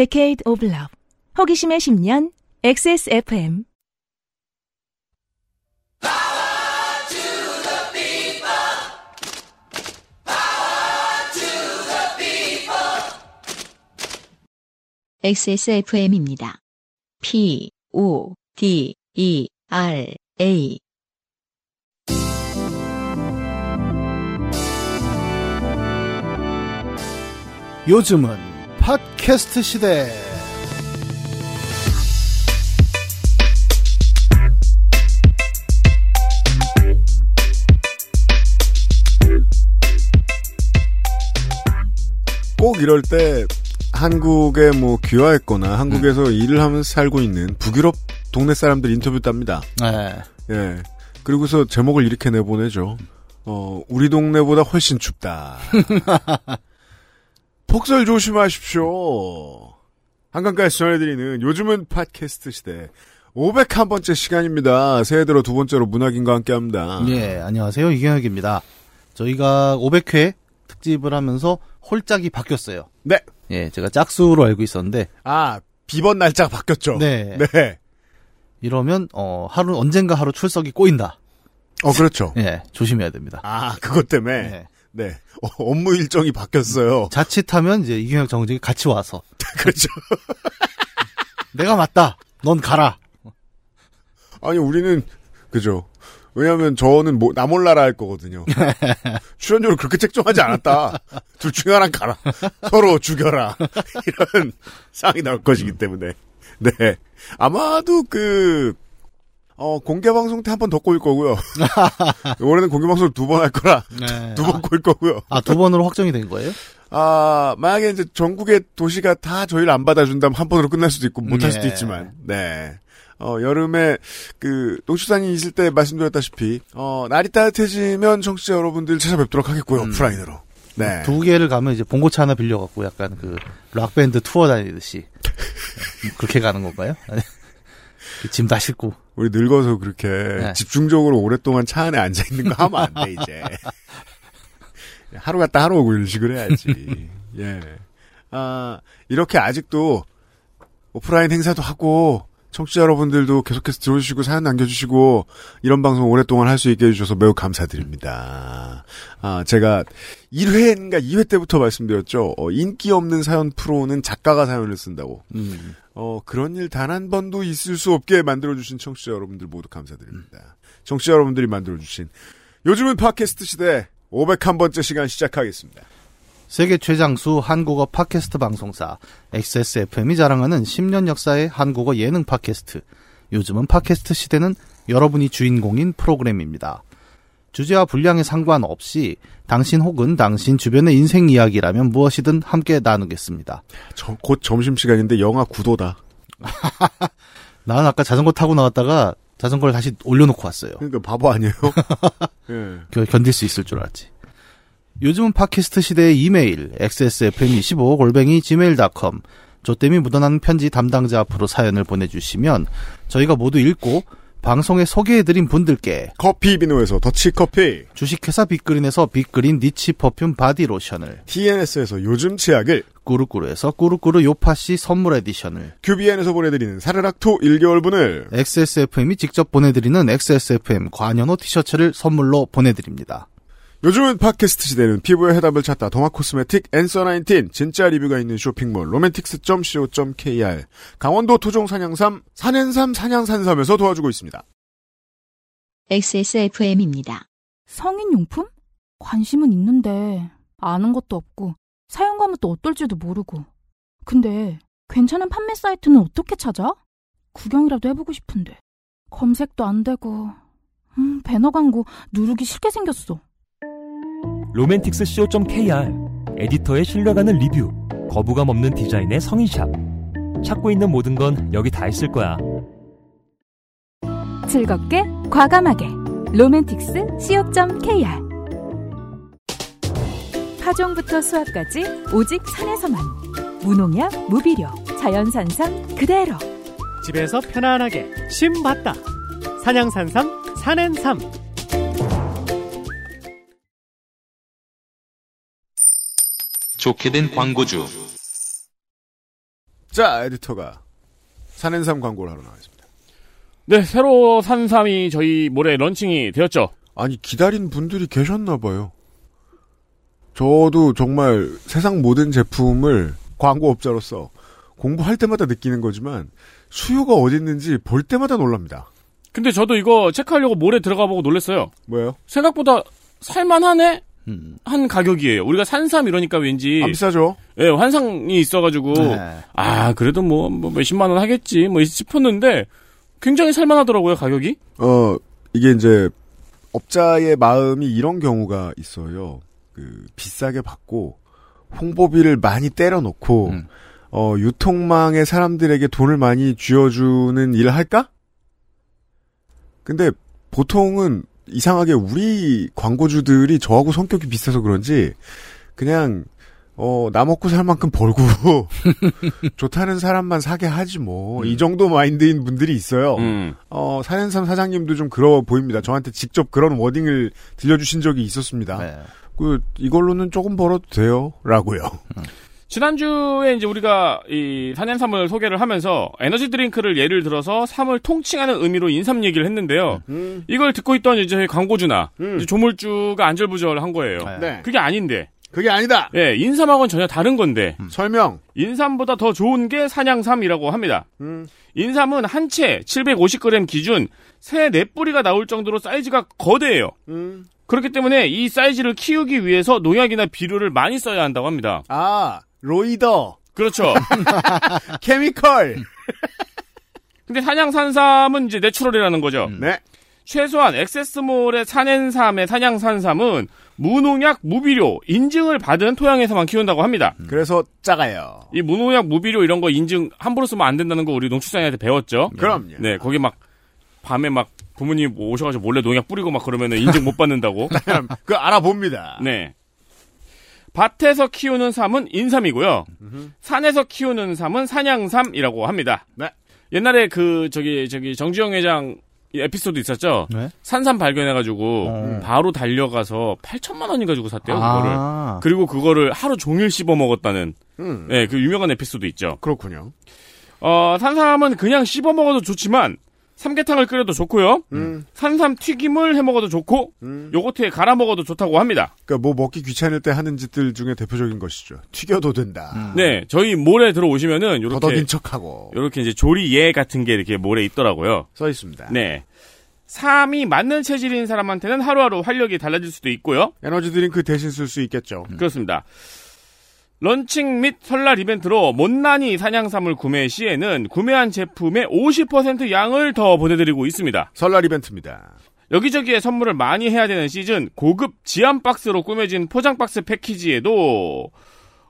Decade of Love. 호기심의 10년 XSFM. XSFM입니다. P, O, D, E, R, A. 요즘은 팟캐스트 시대. 꼭 이럴 때 한국에 뭐 귀화했거나 한국에서 일을 하면서 살고 있는 북유럽 동네 사람들 인터뷰 답니다. 네. 예. 그리고서 제목을 이렇게 내보내죠. 어, 우리 동네보다 훨씬 춥다. 폭설 조심하십시오. 한강가에서 전해드리는 요즘은 팟캐스트 시대 501번째 시간입니다. 새해 들어 두 번째로 문학인과 함께 합니다. 예, 안녕하세요. 이경혁입니다. 저희가 500회 특집을 하면서 홀짝이 바뀌었어요. 네. 예, 제가 짝수로 알고 있었는데. 아, 비번 날짜가 바뀌었죠? 네. 네. 이러면, 어, 하루, 언젠가 하루 출석이 꼬인다. 어, 그렇죠. 예, 조심해야 됩니다. 아, 그것 때문에. 네. 네. 어, 업무 일정이 바뀌었어요. 자칫하면 이제 이경혁 정직이 같이 와서. 그렇죠. 내가 맞다. 넌 가라. 아니, 우리는, 그죠. 왜냐면 저는 뭐, 나 몰라라 할 거거든요. 출연료를 그렇게 책정하지 않았다. 둘 중에 하나 가라. 서로 죽여라. 이런 상황이 나올 것이기 때문에. 네. 아마도 그, 어, 공개 방송 때 한 번 더 꼬일 거고요. 올해는 공개 방송을 두번 할 거라 네. 두번 꼬일 거고요. 아, 두 번으로 확정이 된 거예요? 아, 만약에 이제 전국의 도시가 다 저희를 안 받아준다면 한 번으로 끝날 수도 있고 못할 수도 예. 있지만, 네. 어, 여름에 그 농축산이 있을 때 말씀드렸다시피, 어, 날이 따뜻해지면 청취자 여러분들 찾아뵙도록 하겠고요, 오프라인으로. 네. 두 개를 가면 이제 봉고차 하나 빌려갖고 약간 그 락밴드 투어 다니듯이 그렇게 가는 건가요? 짐 다 싣고 우리 늙어서 그렇게 네. 집중적으로 오랫동안 차 안에 앉아 있는 거 하면 안 돼, 이제. 하루 갔다 하루 오고 일식을 해야지. 예. 아, 이렇게 아직도 오프라인 행사도 하고, 청취자 여러분들도 계속해서 들어주시고 사연 남겨주시고 이런 방송 오랫동안 할 수 있게 해주셔서 매우 감사드립니다. 아 제가 1회인가 2회 때부터 말씀드렸죠. 어, 인기 없는 사연 프로는 작가가 사연을 쓴다고. 음. 어 그런 일 단 한 번도 있을 수 없게 만들어주신 청취자 여러분들 모두 감사드립니다. 청취자 여러분들이 만들어주신 요즘은 팟캐스트 시대 501번째 시간 시작하겠습니다. 세계 최장수 한국어 팟캐스트 방송사 XSFM이 자랑하는 10년 역사의 한국어 예능 팟캐스트. 요즘은 팟캐스트 시대는 여러분이 주인공인 프로그램입니다. 주제와 분량에 상관없이 당신 혹은 당신 주변의 인생 이야기라면 무엇이든 함께 나누겠습니다. 저, 곧 점심시간인데 영화 구도다. 나는 아까 자전거 타고 나왔다가 자전거를 다시 올려놓고 왔어요. 그러니까 바보 아니에요? 예. 겨- 견딜 수 있을 줄 알았지. 요즘은 팟캐스트 시대의 이메일 xsfm25 골뱅이 gmail.com 조땜이 묻어나는 편지 담당자 앞으로 사연을 보내주시면 저희가 모두 읽고 방송에 소개해드린 분들께 커피 비누에서 더치커피, 주식회사 빅그린에서 빅그린 niche perfume 바디로션을 TNS에서 요즘 치약을, 꾸루꾸루에서 꾸루꾸루 요파시 선물 edition을 QBN에서 보내드리는 사르락토 1개월분을, XSFM이 직접 보내드리는 XSFM 관현호 티셔츠를 선물로 보내드립니다. 요즘은 팟캐스트 시대는 피부의 해답을 찾다 derma cosmetic Answer 19 진짜 리뷰가 있는 쇼핑몰 로맨틱스.co.kr 강원도 토종 산양삼 산엔삼 산양산삼에서 도와주고 있습니다. XSFM입니다. 성인용품? 관심은 있는데 아는 것도 없고 사용감은 또 어떨지도 모르고 근데 괜찮은 판매 사이트는 어떻게 찾아? 구경이라도 해보고 싶은데 검색도 안 되고 음, 배너 광고 누르기 싫게 생겼어 로맨틱스 co.kr 에디터의 신뢰가는 리뷰 거부감 없는 디자인의 성인샵. 찾고 있는 모든 건 여기 다 있을 거야. 즐겁게 과감하게. 로맨틱스 co.kr 파종부터 수확까지 오직 산에서만. 무농약 무비료 자연산삼 그대로. 집에서 편안하게 심 봤다. 산양산삼 산엔삼. 좋게 된 광고주. 자, 에디터가 산엔삼 광고를 하러 나왔습니다. 네, 산엔삼이 저희 몰에 launching이 되었죠. 아니, 기다린 분들이 계셨나봐요. 저도 정말 세상 모든 제품을 광고업자로서 공부할 때마다 느끼는 거지만 수요가 어디 있는지 볼 때마다 놀랍니다. 근데 저도 이거 체크하려고 몰에 들어가 보고 놀랐어요. 뭐예요? 생각보다 살만하네? 음. 한 가격이에요. 우리가 산삼 이러니까 왠지 안 비싸죠? 예, 환상이 있어가지고 네. 아 그래도 뭐, 뭐 몇십만 원 하겠지 뭐 싶었는데 굉장히 살만하더라고요 가격이. 어, 이게 이제 업자의 마음이 이런 경우가 있어요. 그 비싸게 받고 홍보비를 많이 때려놓고 음. 어, 유통망의 사람들에게 돈을 많이 쥐어주는 일을 할까? 근데 보통은 이상하게 우리 광고주들이 저하고 성격이 비슷해서 그런지 그냥 어, 나 먹고 살 만큼 벌고 좋다는 사람만 사게 하지 뭐. 이 정도 마인드인 분들이 있어요. 음. 어, 산엔삼 사장님도 좀 그래 보입니다. 저한테 직접 그런 wording을 들려주신 적이 있었습니다. 네. 그, 이걸로는 조금 벌어도 돼요. 라고요. 지난주에 이제 우리가 이 산엔삼을 소개를 하면서 energy drink를 예를 들어서 삼을 통칭하는 의미로 인삼 얘기를 했는데요. 음, 이걸 듣고 있던 이제 저희 광고주나 음. 이제 조물주가 안절부절한 거예요. 네. 네. 그게 아닌데. 그게 아니다. 예, 인삼하고는 전혀 다른 건데 설명. 인삼보다 더 좋은 게 산양삼이라고 합니다. 음, 인삼은 한 채 750g 기준 세네 뿌리가 나올 정도로 사이즈가 거대해요. 음. 그렇기 때문에 이 사이즈를 키우기 위해서 농약이나 비료를 많이 써야 한다고 합니다. 아, roider. 그렇죠. chemical. 근데 산양산삼은 이제 natural이라는 거죠. 네. 최소한 XS몰의 산엔삼의 산양산삼은 무농약 무비료 인증을 받은 토양에서만 키운다고 합니다. 그래서 작아요. 이 무농약 무비료 이런 거 인증 함부로 쓰면 안 된다는 거 우리 농축산인한테 배웠죠. 그럼요. 네, 거기 막 밤에 막 부모님 오셔가지고 몰래 농약 뿌리고 막 그러면은 인증 못 받는다고. 그 알아봅니다. 네. 밭에서 키우는 삼은 인삼이고요. 산에서 키우는 삼은 산양삼이라고 합니다. 네. 옛날에 그 저기 저기 정주영 회장 이 에피소드 있었죠. 네. 산삼 발견해가지고 어. 바로 달려가서 8천만 원인가 주고 샀대요. 그거를. 아. 그리고 그거를 하루 종일 씹어 먹었다는 음, 네, 그 유명한 에피소드 있죠. 그렇군요. 어, 산삼은 그냥 씹어 먹어도 좋지만 삼계탕을 끓여도 좋고요. 음, 산삼 튀김을 해 먹어도 좋고 음. 요거트에 갈아 먹어도 좋다고 합니다. 그러니까 뭐 먹기 귀찮을 때 하는 짓들 중에 대표적인 것이죠. 튀겨도 된다. 네, 저희 몰에 들어오시면은 요렇게 더덕인 척하고 요렇게 이제 조리예 같은 게 이렇게 몰에 있더라고요. 써 있습니다. 네. 삼이 맞는 체질인 사람한테는 하루하루 활력이 달라질 수도 있고요. 에너지 드링크 대신 쓸 수 있겠죠. 그렇습니다. 런칭 및 설날 이벤트로 못난이 산양삼을 구매 시에는 구매한 제품의 50% 양을 더 보내드리고 있습니다. 설날 이벤트입니다. 여기저기에 선물을 많이 해야 되는 시즌 고급 지함 박스로 꾸며진 포장 박스 패키지에도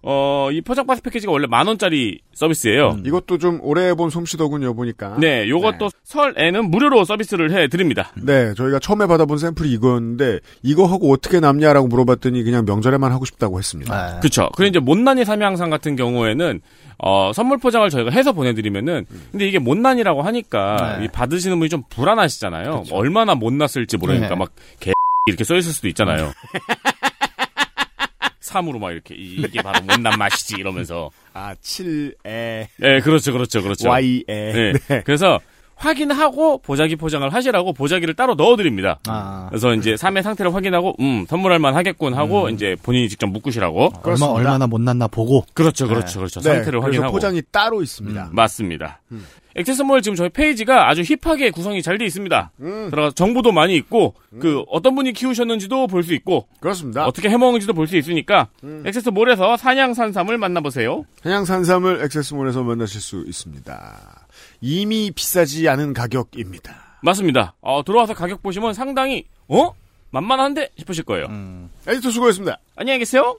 어, 이 포장 박스 패키지가 원래 만 원짜리 서비스예요. 이것도 좀 오래 해본 솜씨더군요, 보니까. 네, 요것도 설에는 무료로 서비스를 해 드립니다. 네, 저희가 처음에 받아본 샘플이 이거였는데, 이거 하고 어떻게 남냐라고 물어봤더니 그냥 명절에만 하고 싶다고 했습니다. 네. 그렇죠. 그리고 이제 못난이 삼양상 같은 경우에는 어, 선물 포장을 저희가 해서 보내드리면은 근데 이게 못난이라고 하니까 네. 이 받으시는 분이 좀 불안하시잖아요. 얼마나 못났을지 모르니까 네. 막개 이렇게 써 있을 수도 있잖아요. 삼으로 막 이렇게 이- 이게 바로 못난 맛이지 이러면서 아, 7에, 네 그렇죠 그렇죠 그렇죠 Y에. 네. 그래서 확인하고 보자기 포장을 하시라고 보자기를 따로 넣어드립니다. 아. 그래서 이제 삶의 상태를 확인하고 음 선물할 만 하겠군 하고 이제 본인이 직접 묶으시라고 얼마, 그렇습니다. 얼마나 못났나 보고. 그렇죠 그렇죠 그렇죠 네, 상태를 그래서 확인하고 포장이 따로 있습니다. 맞습니다. 액세스몰 지금 저희 페이지가 아주 힙하게 구성이 잘 돼 있습니다. 들어가서 정보도 많이 있고 그 어떤 분이 키우셨는지도 볼 수 있고 그렇습니다. 어떻게 해먹는지도 볼 수 있으니까 액세스몰에서 산양산삼을 만나보세요. 한양산삼을 액세스몰에서 만나실 수 있습니다. 이미 비싸지 않은 가격입니다. 맞습니다. 어, 들어와서 가격 보시면 상당히 어 만만한데 싶으실 거예요. 음. 에디터 수고했습니다. 안녕히 계세요.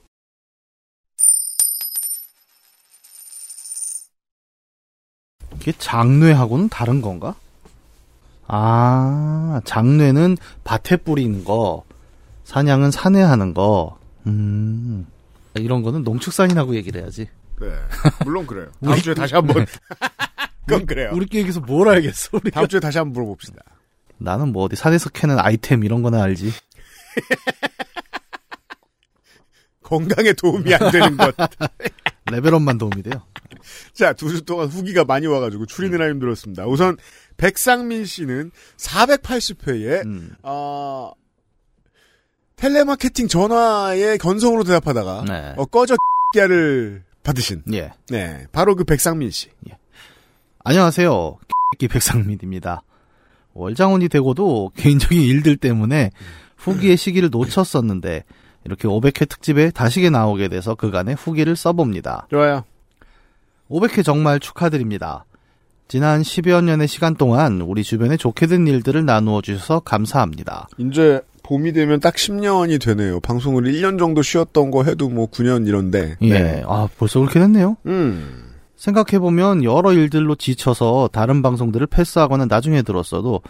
이게 장뇌하고는 다른 건가? 아, 장뇌는 밭에 뿌리는 거, 사냥은 산에 하는 거. 음. 이런 거는 농축산인하고 얘기를 해야지. 네. 물론 그래요. 다음 주에 다시 한번. 그건 그래요. 우리끼리 여기서 뭘 알겠어, 우리가. 다음 주에 다시 한번 물어봅시다. 나는 뭐 어디 산에서 캐는 아이템 이런 거나 알지. 건강에 도움이 안 되는 것. 레벨업만 도움이 돼요. 자, 두 주 동안 후기가 많이 와가지고 추리느라 힘들었습니다. 우선, 백상민 씨는 480회에, 음, 어, 텔레마케팅 전화에 견성으로 대답하다가, 네. 어, 꺼져, 를 받으신, 예. 네, 바로 그 백상민 씨. 안녕하세요. 기 백상민입니다. 월장원이 되고도 개인적인 일들 때문에 후기의 시기를 놓쳤었는데 이렇게 500회 특집에 다시게 나오게 돼서 그간의 후기를 써봅니다. 좋아요. 500회 정말 축하드립니다. 지난 10여 년의 시간 동안 우리 주변에 좋게 된 일들을 나누어 주셔서 감사합니다. 이제 봄이 되면 딱 10년이 되네요. 방송을 1년 정도 쉬었던 거 해도 뭐 9년 이런데. 예. 네. 아, 벌써 그렇게 됐네요. 음. 생각해보면 여러 일들로 지쳐서 다른 방송들을 패스하거나 나중에 들었어도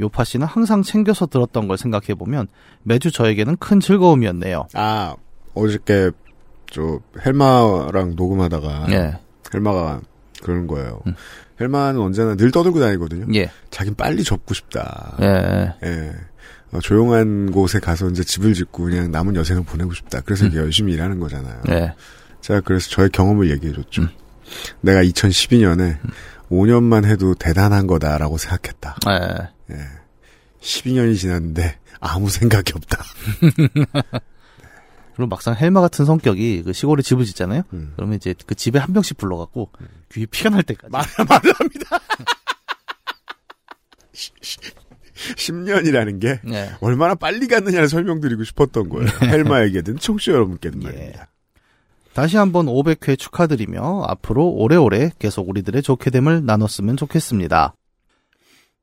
요파 씨는 항상 챙겨서 들었던 걸 생각해보면 매주 저에게는 큰 즐거움이었네요. 아, 어저께, 저, 헬마랑 녹음하다가, 예. 헬마가 그러는 거예요. 음. 헬마는 언제나 늘 떠들고 다니거든요. 예. 자긴 빨리 접고 싶다. 예. 예. 어, 조용한 곳에 가서 이제 집을 짓고 그냥 남은 여생을 보내고 싶다. 그래서 이게 열심히 일하는 거잖아요. 예. 제가 그래서 저의 경험을 얘기해줬죠. 음. 내가 2012년에 5년만 해도 대단한 거다라고 생각했다. 예. 예. 12년이 지났는데 아무 생각이 없다. 그리고 막상 헬마 같은 성격이 그 시골에 집을 짓잖아요? 음. 그러면 이제 그 집에 한 명씩 불러갖고 귀에 피가 날 때까지. 말, 말을 합니다. 10년이라는 게 예. 얼마나 빨리 갔느냐를 설명드리고 싶었던 거예요. 헬마에게든 청취자 여러분께든 예. 말입니다. 다시 한번 500회 축하드리며 앞으로 오래오래 계속 우리들의 좋게 됨을 나눴으면 좋겠습니다.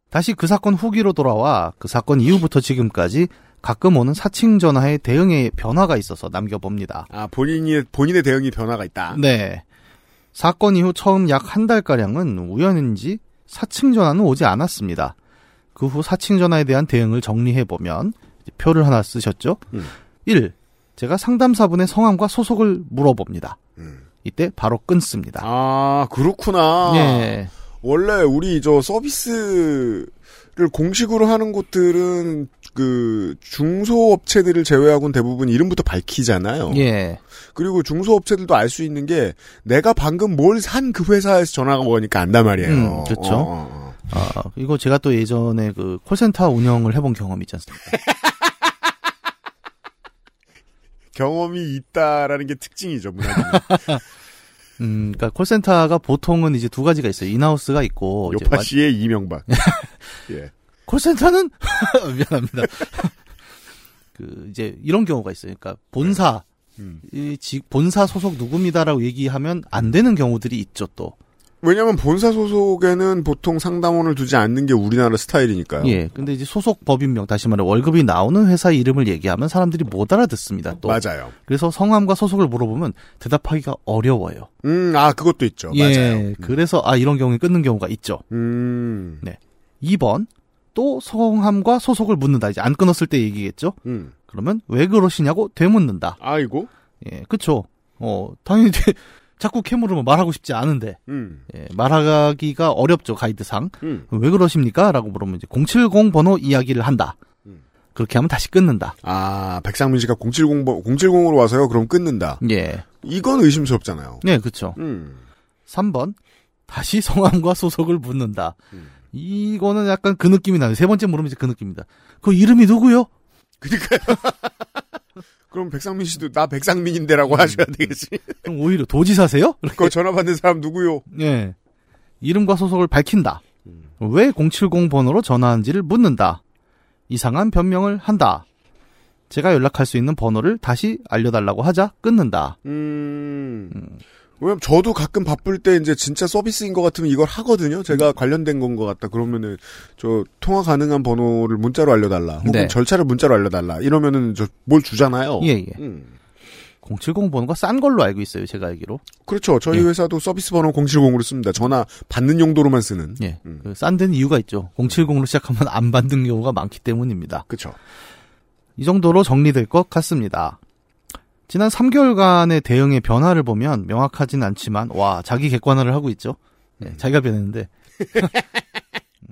다시 그 사건 후기로 돌아와 그 사건 이후부터 지금까지 가끔 오는 사칭 전화의 대응에 변화가 있어서 남겨봅니다. 아, 본인이, 본인의 대응이 변화가 있다. 네. 사건 이후 처음 약 한 달가량은 우연인지 사칭 전화는 오지 않았습니다. 그 후 사칭 전화에 대한 대응을 정리해보면 표를 하나 쓰셨죠? 음. 1. 제가 상담사분의 성함과 소속을 물어봅니다. 음. 이때 바로 끊습니다. 아, 그렇구나. 예. 원래 우리 저 서비스를 공식으로 하는 곳들은 그 중소업체들을 제외하고는 대부분 이름부터 밝히잖아요. 예. 그리고 중소업체들도 알 수 있는 게 내가 방금 뭘 산 그 회사에서 전화가 오니까 안단 말이에요. 음, 그렇죠. 어, 어, 어. 아, 이거 제가 또 예전에 그 콜센터 운영을 해본 경험이 있지 않습니까? 경험이 있다라는 게 특징이죠, 문화적인. 음, 그러니까 콜센터가 보통은 이제 두 가지가 있어요. 인하우스가 있고 요파 완- 씨의 이명박. 예. 콜센터는 미안합니다. 그 이제 이런 경우가 있어요. 그러니까 본사 음. 이 지- 본사 소속 누굽니다라고 얘기하면 안 되는 경우들이 있죠 또. 왜냐면 본사 소속에는 보통 상담원을 두지 않는 게 우리나라 스타일이니까요. 예. 근데 이제 소속 법인명 다시 말해 월급이 나오는 회사 이름을 얘기하면 사람들이 못 알아듣습니다. 또. 맞아요. 그래서 성함과 소속을 물어보면 대답하기가 어려워요. 음, 아, 그것도 있죠. 예. 맞아요. 그래서 아 이런 경우에 끊는 경우가 있죠. 음, 2번 또 성함과 소속을 묻는다. 이제 안 끊었을 때 얘기겠죠. 음. 그러면 왜 그러시냐고 되묻는다. 아이고. 예, 그쵸. 어, 당연히 자꾸 캐물으면 말하고 싶지 않은데, 음, 예, 말하기가 어렵죠, 가이드상. 음. 왜 그러십니까? 라고 물으면 이제 070 번호 이야기를 한다. 음. 그렇게 하면 다시 끊는다. 아, 백상민 씨가 070 번, 070으로 와서요, 그럼 끊는다. 예. 이건 의심스럽잖아요. 네. 음. 3번. 다시 성함과 소속을 묻는다. 음. 이거는 약간 그 느낌이 나요. 세 번째 물으면 이제 그 느낌입니다. 그 이름이 누구요? 그 럼 백상민 씨도 나 백상민인데라고 하셔야 되겠지. 그럼 오히려 도지사세요? 그거 전화 받는 사람 누구요? 예. 이름과 소속을 밝힌다. 음. 왜070 번호로 전화한지를 묻는다. 이상한 변명을 한다. 제가 연락할 수 있는 번호를 다시 알려달라고 하자 끊는다. 음. 왜냐면 저도 가끔 바쁠 때 이제 진짜 서비스인 것 같으면 이걸 하거든요. 제가 관련된 건 것 같다. 그러면은 저 통화 가능한 번호를 문자로 알려달라. 혹은 네. 절차를 문자로 알려달라. 이러면은 저 뭘 주잖아요. 예, 예. 음. 070 번호가 싼 걸로 알고 있어요, 제가 알기로. 그렇죠. 저희 예. 회사도 서비스 번호 070으로 씁니다. 전화 받는 용도로만 쓰는. 예. 음. 그 싼 데는 이유가 있죠. 070으로 시작하면 안 받는 경우가 많기 때문입니다. 그렇죠. 이 정도로 정리될 것 같습니다. 지난 3개월간의 대응의 변화를 보면 명확하진 않지만 와 자기 객관화를 하고 있죠. 네, 자기가 변했는데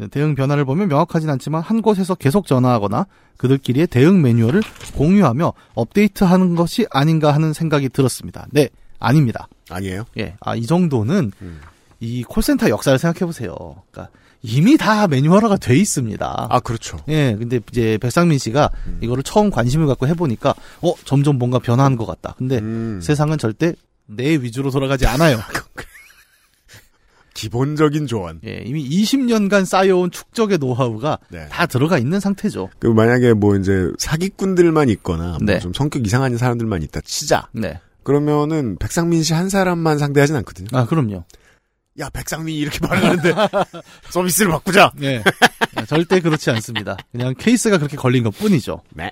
음. 대응 변화를 보면 명확하진 않지만 한 곳에서 계속 전화하거나 그들끼리의 대응 매뉴얼을 공유하며 업데이트하는 것이 아닌가 하는 생각이 들었습니다. 네, 아닙니다. 아니에요? 예, 아, 이 정도는 음. 이 콜센터 역사를 생각해 보세요. 그러니까 이미 다 매뉴얼화가 돼 있습니다. 아, 그렇죠. 예, 근데 이제 백상민 씨가 음. 이거를 처음 관심을 갖고 해보니까, 어, 점점 뭔가 변화하는 것 같다. 근데 음. 세상은 절대 내 위주로 돌아가지 않아요. 기본적인 조언. 예, 이미 20년간 쌓여온 축적의 노하우가 네. 다 들어가 있는 상태죠. 그 만약에 뭐 이제 사기꾼들만 있거나 뭐 네. 좀 성격 이상한 사람들만 있다 치자. 네. 그러면은 백상민 씨 한 사람만 상대하진 않거든요. 아, 그럼요. 야 백상민이 이렇게 말하는데 서비스를 바꾸자. 예. 예, 절대 그렇지 않습니다. 그냥 케이스가 그렇게 걸린 것 뿐이죠. 네.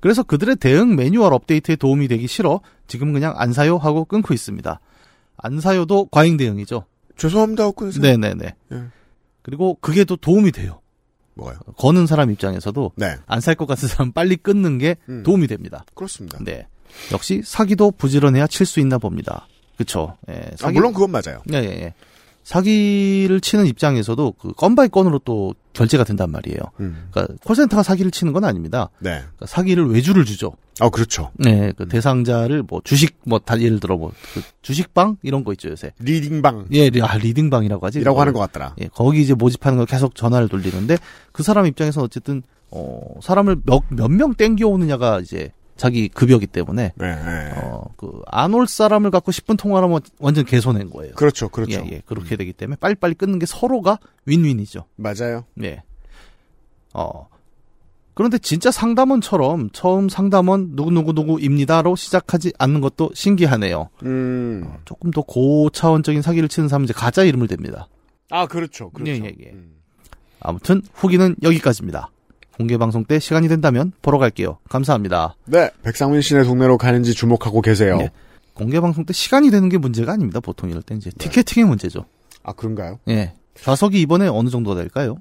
그래서 그들의 대응 매뉴얼 업데이트에 도움이 되기 싫어 지금 그냥 안 사요 하고 끊고 있습니다. 안 사요도 과잉 대응이죠. 죄송합니다. 하고 끊으세요. 네네네. 예. 그리고 그게 또 도움이 돼요. 뭐가요? 거는 사람 입장에서도 네. 안살 것 같은 사람 빨리 끊는 게 음. 도움이 됩니다. 그렇습니다. 네. 역시 사기도 부지런해야 칠 수 있나 봅니다. 그쵸. 예, 아, 사기, 물론 그건 맞아요. 예, 예, 예. 사기를 치는 입장에서도 그 건바이 건으로 또 결제가 된단 말이에요. 음. 그러니까 콜센터가 사기를 치는 건 아닙니다. 네. 그러니까 사기를 외주를 주죠. 아 그렇죠. 네, 그 대상자를 뭐 주식 뭐 다 예를 들어 뭐 그 주식방 이런 거 있죠 요새. 리딩방 예, 리- 아, 리딩방이라고 하지. 이라고 그걸. 하는 것 같더라. 예, 거기 이제 모집하는 거 계속 전화를 돌리는데 그 사람 입장에서 어쨌든 어 사람을 몇 몇 명 땡겨 오느냐가 이제 자기 급여기 때문에 네. 네. 어그 안 올 사람을 갖고 10분 통화하면 완전 개손인 거예요. 그렇죠. 그렇죠. 예, 예, 그렇게 되기 때문에 빨리빨리 끊는 게 서로가 윈윈이죠. 맞아요. 네. 어. 그런데 진짜 상담원처럼 처음 상담원 누구누구누구입니다로 시작하지 않는 것도 신기하네요. 음. 조금 더 고차원적인 사기를 치는 사람은 이제 가짜 이름을 댑니다. 아 그렇죠. 그렇죠. 예, 예, 예. 음. 아무튼 후기는 여기까지입니다. 공개 방송 때 시간이 된다면 보러 갈게요. 감사합니다. 네. 백상민 씨네 동네로 가는지 주목하고 계세요. 예. 공개 방송 때 시간이 되는 게 문제가 아닙니다. 보통 이럴 때 이제 네. 티켓팅의 문제죠. 아 그런가요? 예. 좌석이 이번에 어느 정도가 될까요?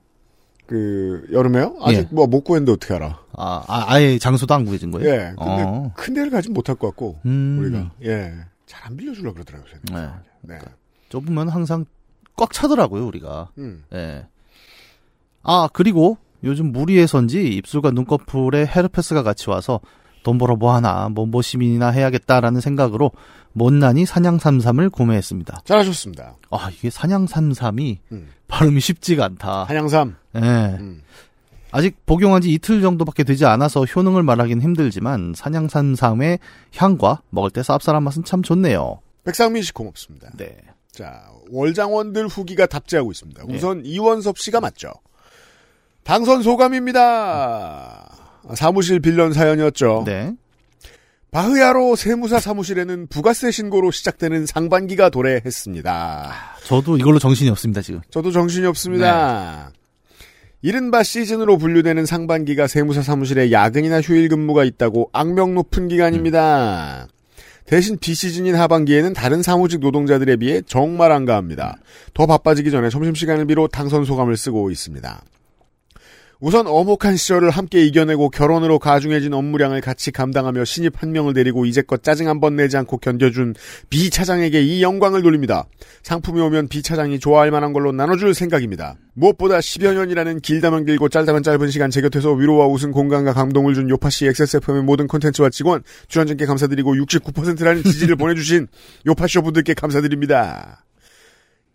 그 여름에요? 아직 예. 뭐못 구했는데 어떻게 알아? 아, 아, 예 장소도 안 구해진 거예요? 예. 근데 어. 큰 데를 가진 못할 것 같고 음. 우리가 예. 잘 안 빌려주려 그러더라고요. 네. 네. 좁으면 항상 꽉 차더라고요, 우리가. 음. 예. 아, 그리고 요즘 무리해서인지 입술과 눈꺼풀에 헤르페스가 같이 와서 돈 벌어 뭐 하나, 뭐, 뭐 시민이나 해야겠다라는 생각으로 못난이 사냥삼삼을 구매했습니다. 잘하셨습니다. 아, 이게 사냥삼삼이 음. 발음이 쉽지가 않다. 한양삼. 예. 음. 아직 복용한 지 이틀 정도밖에 되지 않아서 효능을 말하기는 힘들지만 사냥삼삼의 향과 먹을 때 쌉쌀한 맛은 참 좋네요. 백상민 씨 고맙습니다. 네. 자, 월장원들 후기가 답지하고 있습니다. 네. 우선 이원섭 씨가 맞죠. 당선 소감입니다. 사무실 빌런 사연이었죠. 네. 바흐야로 세무사 사무실에는 부가세 신고로 시작되는 상반기가 도래했습니다. 저도 이걸로 정신이 없습니다, 지금. 저도 정신이 없습니다. 이른바 시즌으로 분류되는 상반기가 세무사 사무실에 야근이나 휴일 근무가 있다고 악명 높은 기간입니다. 대신 비시즌인 하반기에는 다른 사무직 노동자들에 비해 정말 한가합니다. 더 바빠지기 전에 점심시간을 비로 당선 소감을 쓰고 있습니다. 우선 어목한 시절을 함께 이겨내고 결혼으로 가중해진 업무량을 같이 감당하며 신입 한 명을 데리고 이제껏 짜증 한 번 내지 않고 견뎌준 비 차장에게 이 영광을 돌립니다. 상품이 오면 비 차장이 좋아할 만한 걸로 나눠줄 생각입니다. 무엇보다 10여 년이라는 길다면 길고 짧다면 짧은 시간 제 곁에서 위로와 웃음 공감과 감동을 준 요파씨 XSFM의 모든 콘텐츠와 직원, 출연진께 감사드리고 69%라는 지지를 보내주신 요파쇼 분들께 감사드립니다.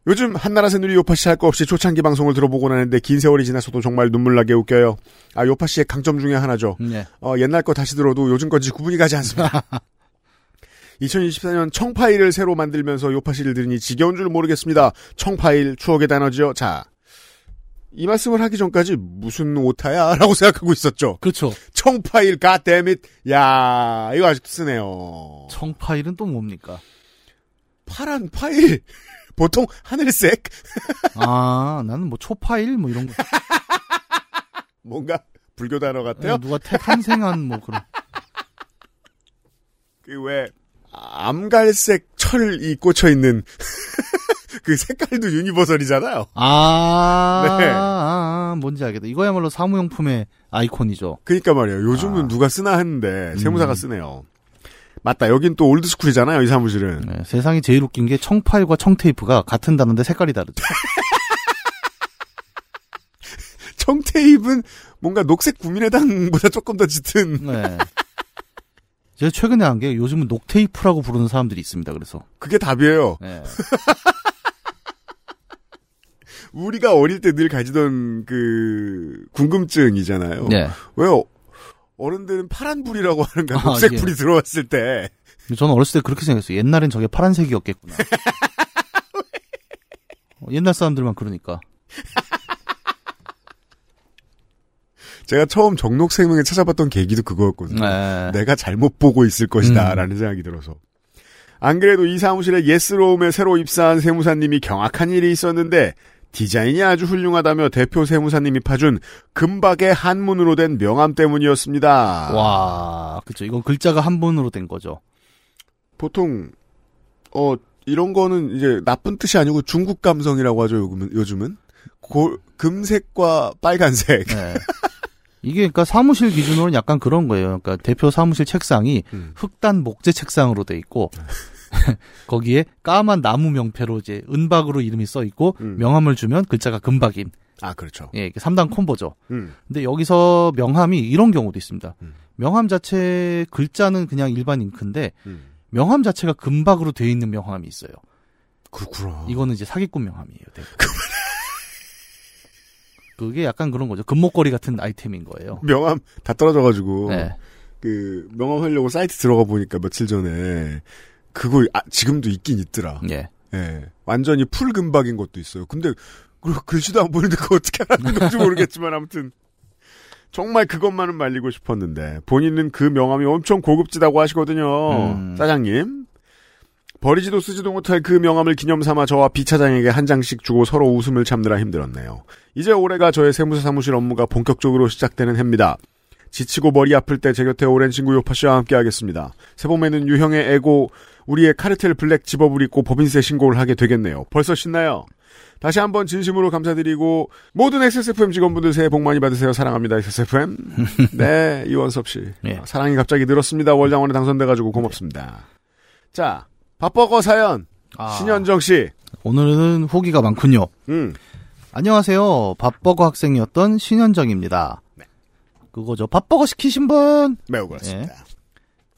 요즘 한나라 새누리 요파씨 할 거 없이 초창기 방송을 들어보고 나는데 긴 세월이 지나서도 정말 눈물나게 웃겨요. 아 요파씨의 강점 중에 하나죠. 네. 어, 옛날 거 다시 들어도 요즘 거지 구분이 가지 않습니다. 2024년 청파일을 새로 만들면서 요파씨를 들으니 지겨운 줄 모르겠습니다. 청파일 추억의 단어지요. 자, 이 말씀을 하기 전까지 무슨 오타야? 라고 생각하고 있었죠. 그렇죠. 청파일, 갓데밋. 야 이거 아직도 쓰네요. 청파일은 또 뭡니까? 파란 파일. 보통 하늘색? 아, 나는 뭐 초파일 뭐 이런 거. 뭔가 불교 단어 같아요. 누가 태, 탄생한 뭐 그런. 그 왜 암갈색 철이 꽂혀 있는 그 색깔도 universal이잖아요. 아, 네. 아, 뭔지 알겠다. 이거야말로 사무용품의 아이콘이죠. 그러니까 말이에요. 요즘은 아. 누가 쓰나 했는데 세무사가 음. 쓰네요. 맞다. 여긴 또 old school이잖아요. 이 사무실은. 네, 세상에 제일 웃긴 게 청파일과 청테이프가 같은 단어인데 색깔이 다르죠. 청테이프는 뭔가 녹색 국민의당보다 조금 더 짙은. 네. 제가 최근에 안 게 요즘은 녹테이프라고 부르는 사람들이 있습니다. 그래서 그게 답이에요. 네. 우리가 어릴 때 늘 가지던 그 궁금증이잖아요. 네. 왜 어- 어른들은 파란불이라고 하는가? 아, 녹색불이 예. 들어왔을 때. 저는 어렸을 때 그렇게 생각했어요. 옛날엔 저게 파란색이었겠구나. 어, 옛날 사람들만 그러니까. 제가 처음 정록생명에 찾아봤던 계기도 그거였거든요. 네. 내가 잘못 보고 있을 것이다. 음. 라는 생각이 들어서. 안 그래도 이 사무실에 예스로움에 새로 입사한 세무사님이 경악한 일이 있었는데 디자인이 아주 훌륭하다며 대표 세무사님이 파준 금박의 한문으로 된 명함 때문이었습니다. 와, 그쵸. 이건 글자가 한 번으로 된 거죠. 보통 어 이런 거는 이제 나쁜 뜻이 아니고 중국 감성이라고 하죠 요즘은 요즘은 고- 금색과 빨간색 네. 이게 그러니까 사무실 기준으로는 약간 그런 거예요. 그러니까 대표 사무실 책상이 음. 흑단 목재 책상으로 돼 있고 거기에 까만 나무 명패로 이제 은박으로 이름이 써 있고 음. 명함을 주면 글자가 금박인 아 그렇죠 예, 이게 3단 콤보죠. 음. 근데 여기서 명함이 이런 경우도 있습니다. 음. 명함 자체 글자는 그냥 일반 잉크인데 음. 명함 자체가 금박으로 되어 있는 명함이 있어요. 그렇구나 이거는 이제 사기꾼 명함이에요. 그게 약간 그런 거죠. 금목걸이 같은 아이템인 거예요. 명함 다 떨어져가지고 네. 그 명함 하려고 사이트 들어가 보니까 며칠 전에 그거 아, 지금도 있긴 있더라 예. 예 완전히 풀 금박인 것도 있어요 근데 그 글씨도 안 보이는데 그거 어떻게 하는 건지 모르겠지만 아무튼 정말 그것만은 말리고 싶었는데 본인은 그 명함이 엄청 고급지다고 하시거든요. 음. 사장님. 버리지도 쓰지도 못할 그 명함을 기념 삼아 저와 비 차장에게 한 장씩 주고 서로 웃음을 참느라 힘들었네요. 이제 올해가 저의 세무사 사무실 업무가 본격적으로 시작되는 해입니다. 지치고 머리 아플 때 제 곁에 오랜 친구 요파 씨와 함께 하겠습니다. 새봄에는 유형의 에고 우리의 카르텔 블랙 집업을 입고 법인세 신고를 하게 되겠네요. 벌써 신나요. 다시 한번 진심으로 감사드리고 모든 XSFM 직원분들 새해 복 많이 받으세요. 사랑합니다. XSFM. 네, 이원섭 씨. 예. 사랑이 갑자기 늘었습니다. 월장원에 당선돼 가지고 고맙습니다. 자, 밥버거 사연 아, 신현정 씨. 오늘은 후기가 많군요. 음, 안녕하세요. 밥버거 학생이었던 신현정입니다. 그거죠. 밥버거 시키신 분! 매우 그렇습니다.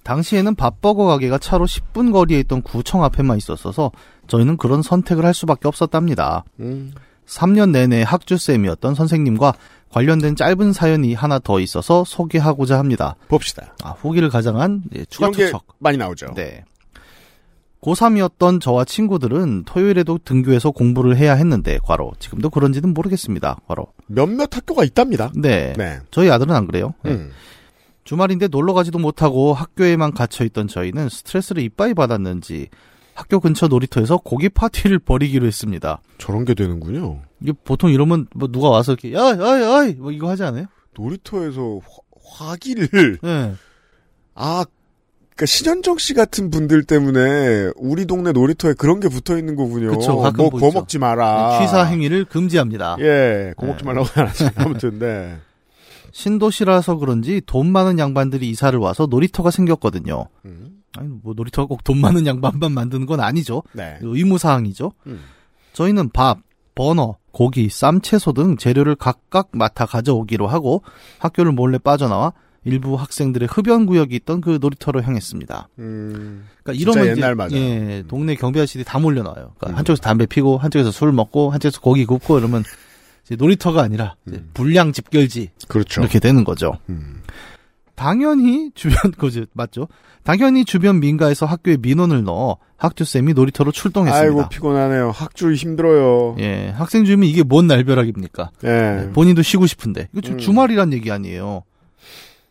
당시에는 밥버거 가게가 차로 10분 거리에 있던 구청 앞에만 있었어서 저희는 그런 선택을 할 수밖에 없었답니다. 음, 3년 내내 학주쌤이었던 선생님과 관련된 짧은 사연이 하나 더 있어서 소개하고자 합니다. 봅시다. 아, 후기를 가장한 예, 추가 투척. 많이 나오죠. 네. 고3이었던 저와 친구들은 토요일에도 등교해서 공부를 해야 했는데, 과로. 지금도 그런지는 모르겠습니다. 과로. 몇몇 학교가 있답니다. 네. 네. 저희 아들은 안 그래요. 네. 음, 주말인데 놀러 가지도 못하고 학교에만 갇혀 있던 저희는 스트레스를 이빠이 받았는지 학교 근처 놀이터에서 고기 파티를 벌이기로 했습니다. 저런 게 되는군요. 이게 보통 이러면 뭐 누가 와서 이렇게 야, 야, 야, 뭐 이거 하지 않아요? 놀이터에서 화, 화기를 네. 아, 그니까 신현정 씨 같은 분들 때문에 우리 동네 놀이터에 그런 게 붙어 있는 거군요. 그쵸, 가끔 뭐 보이죠. 거먹지 마라. 취사 행위를 금지합니다. 예, 거먹지 네. 말라고 하지. 아무튼 네. 신도시라서 그런지 돈 많은 양반들이 이사를 와서 놀이터가 생겼거든요. 음, 아니 뭐 놀이터가 꼭 돈 많은 양반만 만드는 건 아니죠. 네. 의무 사항이죠. 음. 저희는 밥, 버너, 고기, 쌈, 채소 등 재료를 각각 맡아 가져오기로 하고 학교를 몰래 빠져나와 일부 학생들의 흡연 구역이 있던 그 놀이터로 향했습니다. 음, 그러니까 이러면 옛날 맞아요. 예, 동네 경비 아저씨들이 다 몰려나와요. 그러니까 음. 한쪽에서 담배 피고 한쪽에서 술 먹고 한쪽에서 고기 굽고 이러면 놀이터가 아니라 음. 불량 집결지 그렇죠. 이렇게 되는 거죠. 음, 당연히 주변 그죠 맞죠? 당연히 주변 민가에서 학교에 민원을 넣어 학주 쌤이 놀이터로 출동했습니다. 아이고 피곤하네요. 학주 힘들어요. 예, 학생 주면 이게 뭔 날벼락입니까? 예. 본인도 쉬고 싶은데 이거 주- 음. 주말이란 얘기 아니에요.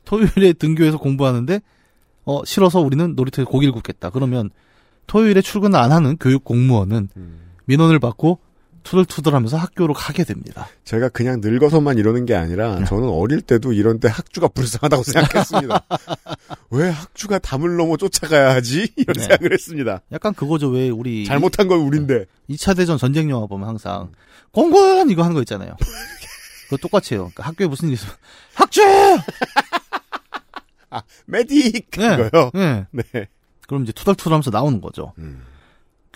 토요일에 등교해서 공부하는데 어 싫어서 우리는 놀이터에 고기를 굽겠다. 그러면 토요일에 출근 안 하는 교육 공무원은 음. 민원을 받고 투덜투덜하면서 학교로 가게 됩니다. 제가 그냥 늙어서만 이러는 게 아니라 저는 어릴 때도 이런 때 학주가 불쌍하다고 생각했습니다. 왜 학주가 담을 넘어 쫓아가야 하지? 이런 네. 생각을 했습니다. 약간 그거죠. 왜 우리 잘못한 건 우린데. 2차 대전 전쟁 영화 보면 항상 공군 이거 하는 거 있잖아요. 그거 똑같이 해요. 그러니까 학교에 무슨 일 있으면 학주! 메딕! 네. 그거요. 네. 네. 그럼 이제 투덜투덜하면서 나오는 거죠. 음.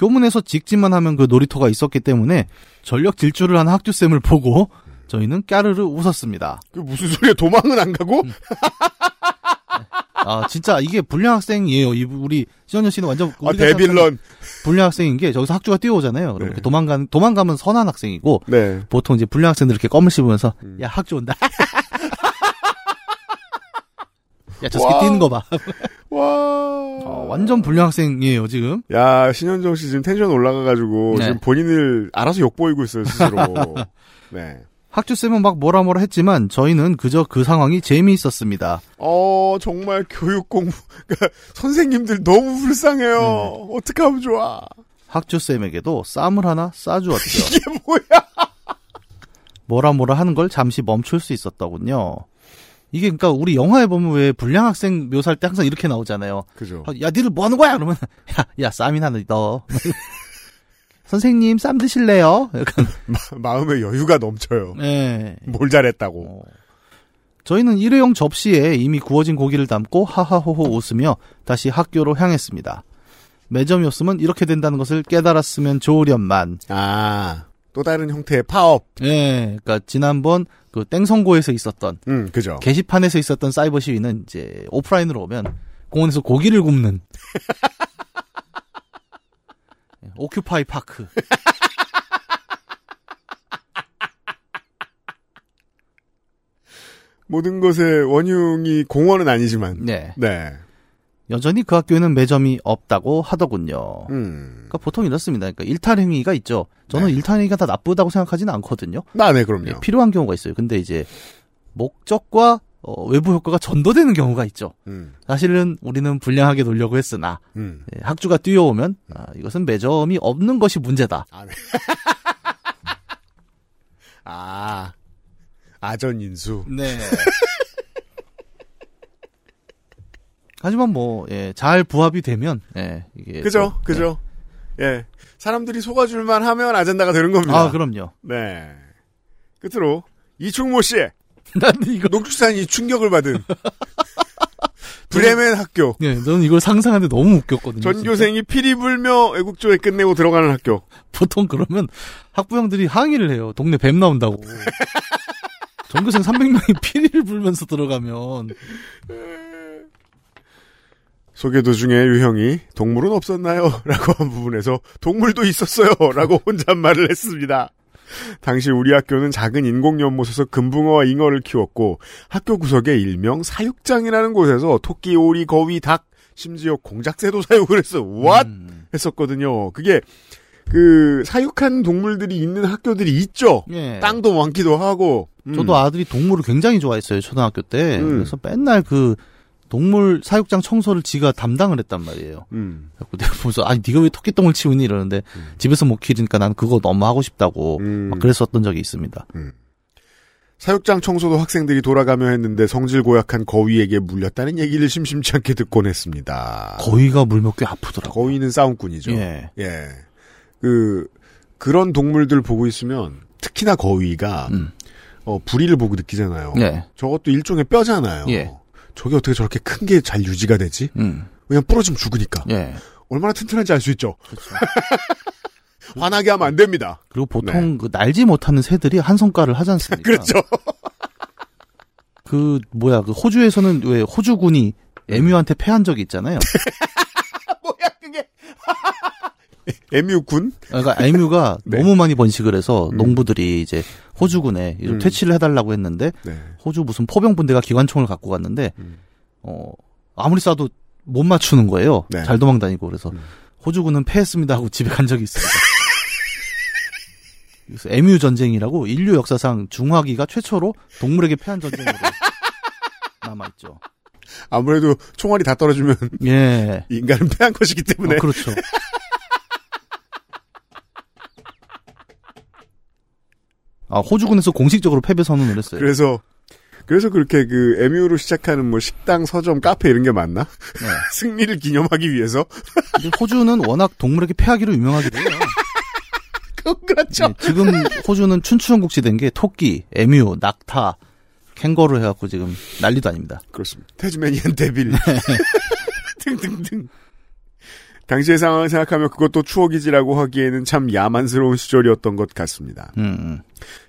교문에서 직진만 하면 그 놀이터가 있었기 때문에 전력 질주를 하는 학주쌤을 보고 저희는 까르르 웃었습니다. 그 무슨 소리야? 도망은 안 가고? 아 진짜 이게 불량 학생이에요. 이 우리 시원현 씨는 완전 아, 데빌런. 불량 학생인 게 저기서 학주가 뛰어오잖아요. 그럼 네. 도망가는 도망가면 선한 학생이고 네. 보통 이제 불량 학생들 이렇게 껌을 씹으면서 음. 야 학주 온다. 야 저 새끼 와. 뛰는 거 봐. 와. 어, 완전 불량 학생이에요 지금. 야, 신현정 씨 지금 텐션 올라가가지고 네. 지금 본인을 알아서 욕보이고 있어요, 스스로. 네. 학주 쌤은 막 뭐라 뭐라 했지만 저희는 그저 그 상황이 재미있었습니다. 어, 정말 교육 공부, 그러니까 선생님들 너무 불쌍해요. 네. 어떡하면 좋아. 학주 쌤에게도 쌈을 하나 싸주었죠. 이게 뭐야? 뭐라 뭐라 하는 걸 잠시 멈출 수 있었더군요. 이게 그러니까 우리 영화에 보면 왜 불량 학생 묘사할 때 항상 이렇게 나오잖아요. 그죠. 야, 니들 뭐 하는 거야? 그러면 야, 야, 쌈이나 넣어. 선생님, 쌈 드실래요? 약간 마음에 여유가 넘쳐요. 예. 뭘 잘했다고. 어. 저희는 일회용 접시에 이미 구워진 고기를 담고 하하호호 웃으며 다시 학교로 향했습니다. 매점이었으면 이렇게 된다는 것을 깨달았으면 좋으련만. 아, 또 다른 형태의 파업. 예, 그러니까 지난번 그 땡성고에서 있었던 음, 그죠. 게시판에서 있었던 사이버 시위는 이제 오프라인으로 오면 공원에서 고기를 굽는 예, 오큐파이 파크. 모든 것의 원흉이 공원은 아니지만. 네. 네. 여전히 그 학교에는 매점이 없다고 하더군요. 음. 그러니까 보통 이렇습니다. 그러니까 일탈 행위가 있죠. 저는 네. 일탈 행위가 다 나쁘다고 생각하지는 않거든요. 나, 네, 그럼요. 예, 필요한 경우가 있어요. 근데 이제 목적과 어, 외부 효과가 전도되는 경우가 있죠. 음, 사실은 우리는 불량하게 놀려고 했으나 음. 예, 학주가 뛰어오면 아, 이것은 매점이 없는 것이 문제다. 아, 네. 아, 아전 인수. 네. 하지만 뭐, 예, 잘 부합이 되면, 예, 이게. 그죠, 또, 그죠. 예. 사람들이 속아줄만 하면 아젠다가 되는 예. 겁니다. 아, 그럼요. 네. 끝으로, 이충모 씨. 난 이거, 농축산이 충격을 받은 브레멘 학교. 예, 저는 이걸 상상하는데 너무 웃겼거든요. 전교생이 피리 불며 애국조에 끝내고 들어가는 학교. 진짜. 보통 그러면 학부형들이 항의를 해요. 동네 뱀 나온다고. 전교생 300명이 피리를 불면서 들어가면. 소개 도중에 유형이 동물은 없었나요? 라고 한 부분에서 동물도 있었어요. 라고 혼잣말을 했습니다. 당시 우리 학교는 작은 인공연못에서 금붕어와 잉어를 키웠고 학교 구석에 일명 사육장이라는 곳에서 토끼, 오리, 거위, 닭, 심지어 공작새도 사육을 했어. what? 음, 했었거든요. 그게 그 사육한 동물들이 있는 학교들이 있죠. 예. 땅도 많기도 하고. 음. 저도 아들이 동물을 굉장히 좋아했어요 초등학교 때 음. 그래서 맨날 그 동물 사육장 청소를 지가 담당을 했단 말이에요. 음. 그래서 내가 보면서 아니 네가 왜 토끼똥을 치우니 이러는데 집에서 못 기르니까 나는 그거 너무 하고 싶다고 음. 막 그랬었던 적이 있습니다. 사육장 청소도 학생들이 돌아가며 했는데 성질 고약한 거위에게 물렸다는 얘기를 심심치 않게 듣곤 했습니다. 거위가 꽤 아프더라고. 거위는 싸움꾼이죠. 예. 예. 그 그런 동물들 보고 있으면 특히나 거위가 음. 어, 부리를 보고 느끼잖아요. 네. 저것도 일종의 뼈잖아요. 예. 저게 어떻게 저렇게 큰 게 잘 유지가 되지? 음. 그냥 부러지면 죽으니까. 예. 얼마나 튼튼한지 알 수 있죠. 그렇죠. 화나게 하면 안 됩니다. 그리고 보통 그 날지 못하는 새들이 한 손가락을 하지 않습니까? 네. 그렇죠. 그 뭐야 그 호주에서는 왜 호주군이 에뮤한테 패한 적이 있잖아요. 뭐야 그게? 에뮤군? 그러니까 에뮤가 네. 너무 많이 번식을 해서 음. 농부들이 이제 호주군에 좀 음. 퇴치를 해달라고 했는데 네. 호주 무슨 포병 분대가 기관총을 갖고 갔는데 음. 어 아무리 쏴도 못 맞추는 거예요. 네. 잘 도망다니고 그래서 음. 호주군은 패했습니다 하고 집에 간 적이 있습니다. 그래서 에뮤 전쟁이라고 인류 역사상 중화기가 최초로 동물에게 패한 전쟁으로 남아 있죠. 아무래도 총알이 다 떨어지면 예. 인간은 패한 것이기 때문에 어, 그렇죠. 아, 호주군에서 공식적으로 패배 선언을 했어요. 그래서 그래서 그렇게 그 에뮤로 시작하는 뭐 식당, 서점, 카페 이런 게 많나? 네. 승리를 기념하기 위해서. 호주는 워낙 동물에게 패하기로 유명하기도 해요. 그건 그렇죠. 네, 지금 호주는 춘추전국지 된게 토끼, 에뮤, 낙타, 캥거루 해갖고 지금 난리도 아닙니다. 그렇습니다. 태즈메니안 데빌 등등등. 당시의 상황을 생각하며 그것도 추억이지라고 하기에는 참 야만스러운 시절이었던 것 같습니다. 음,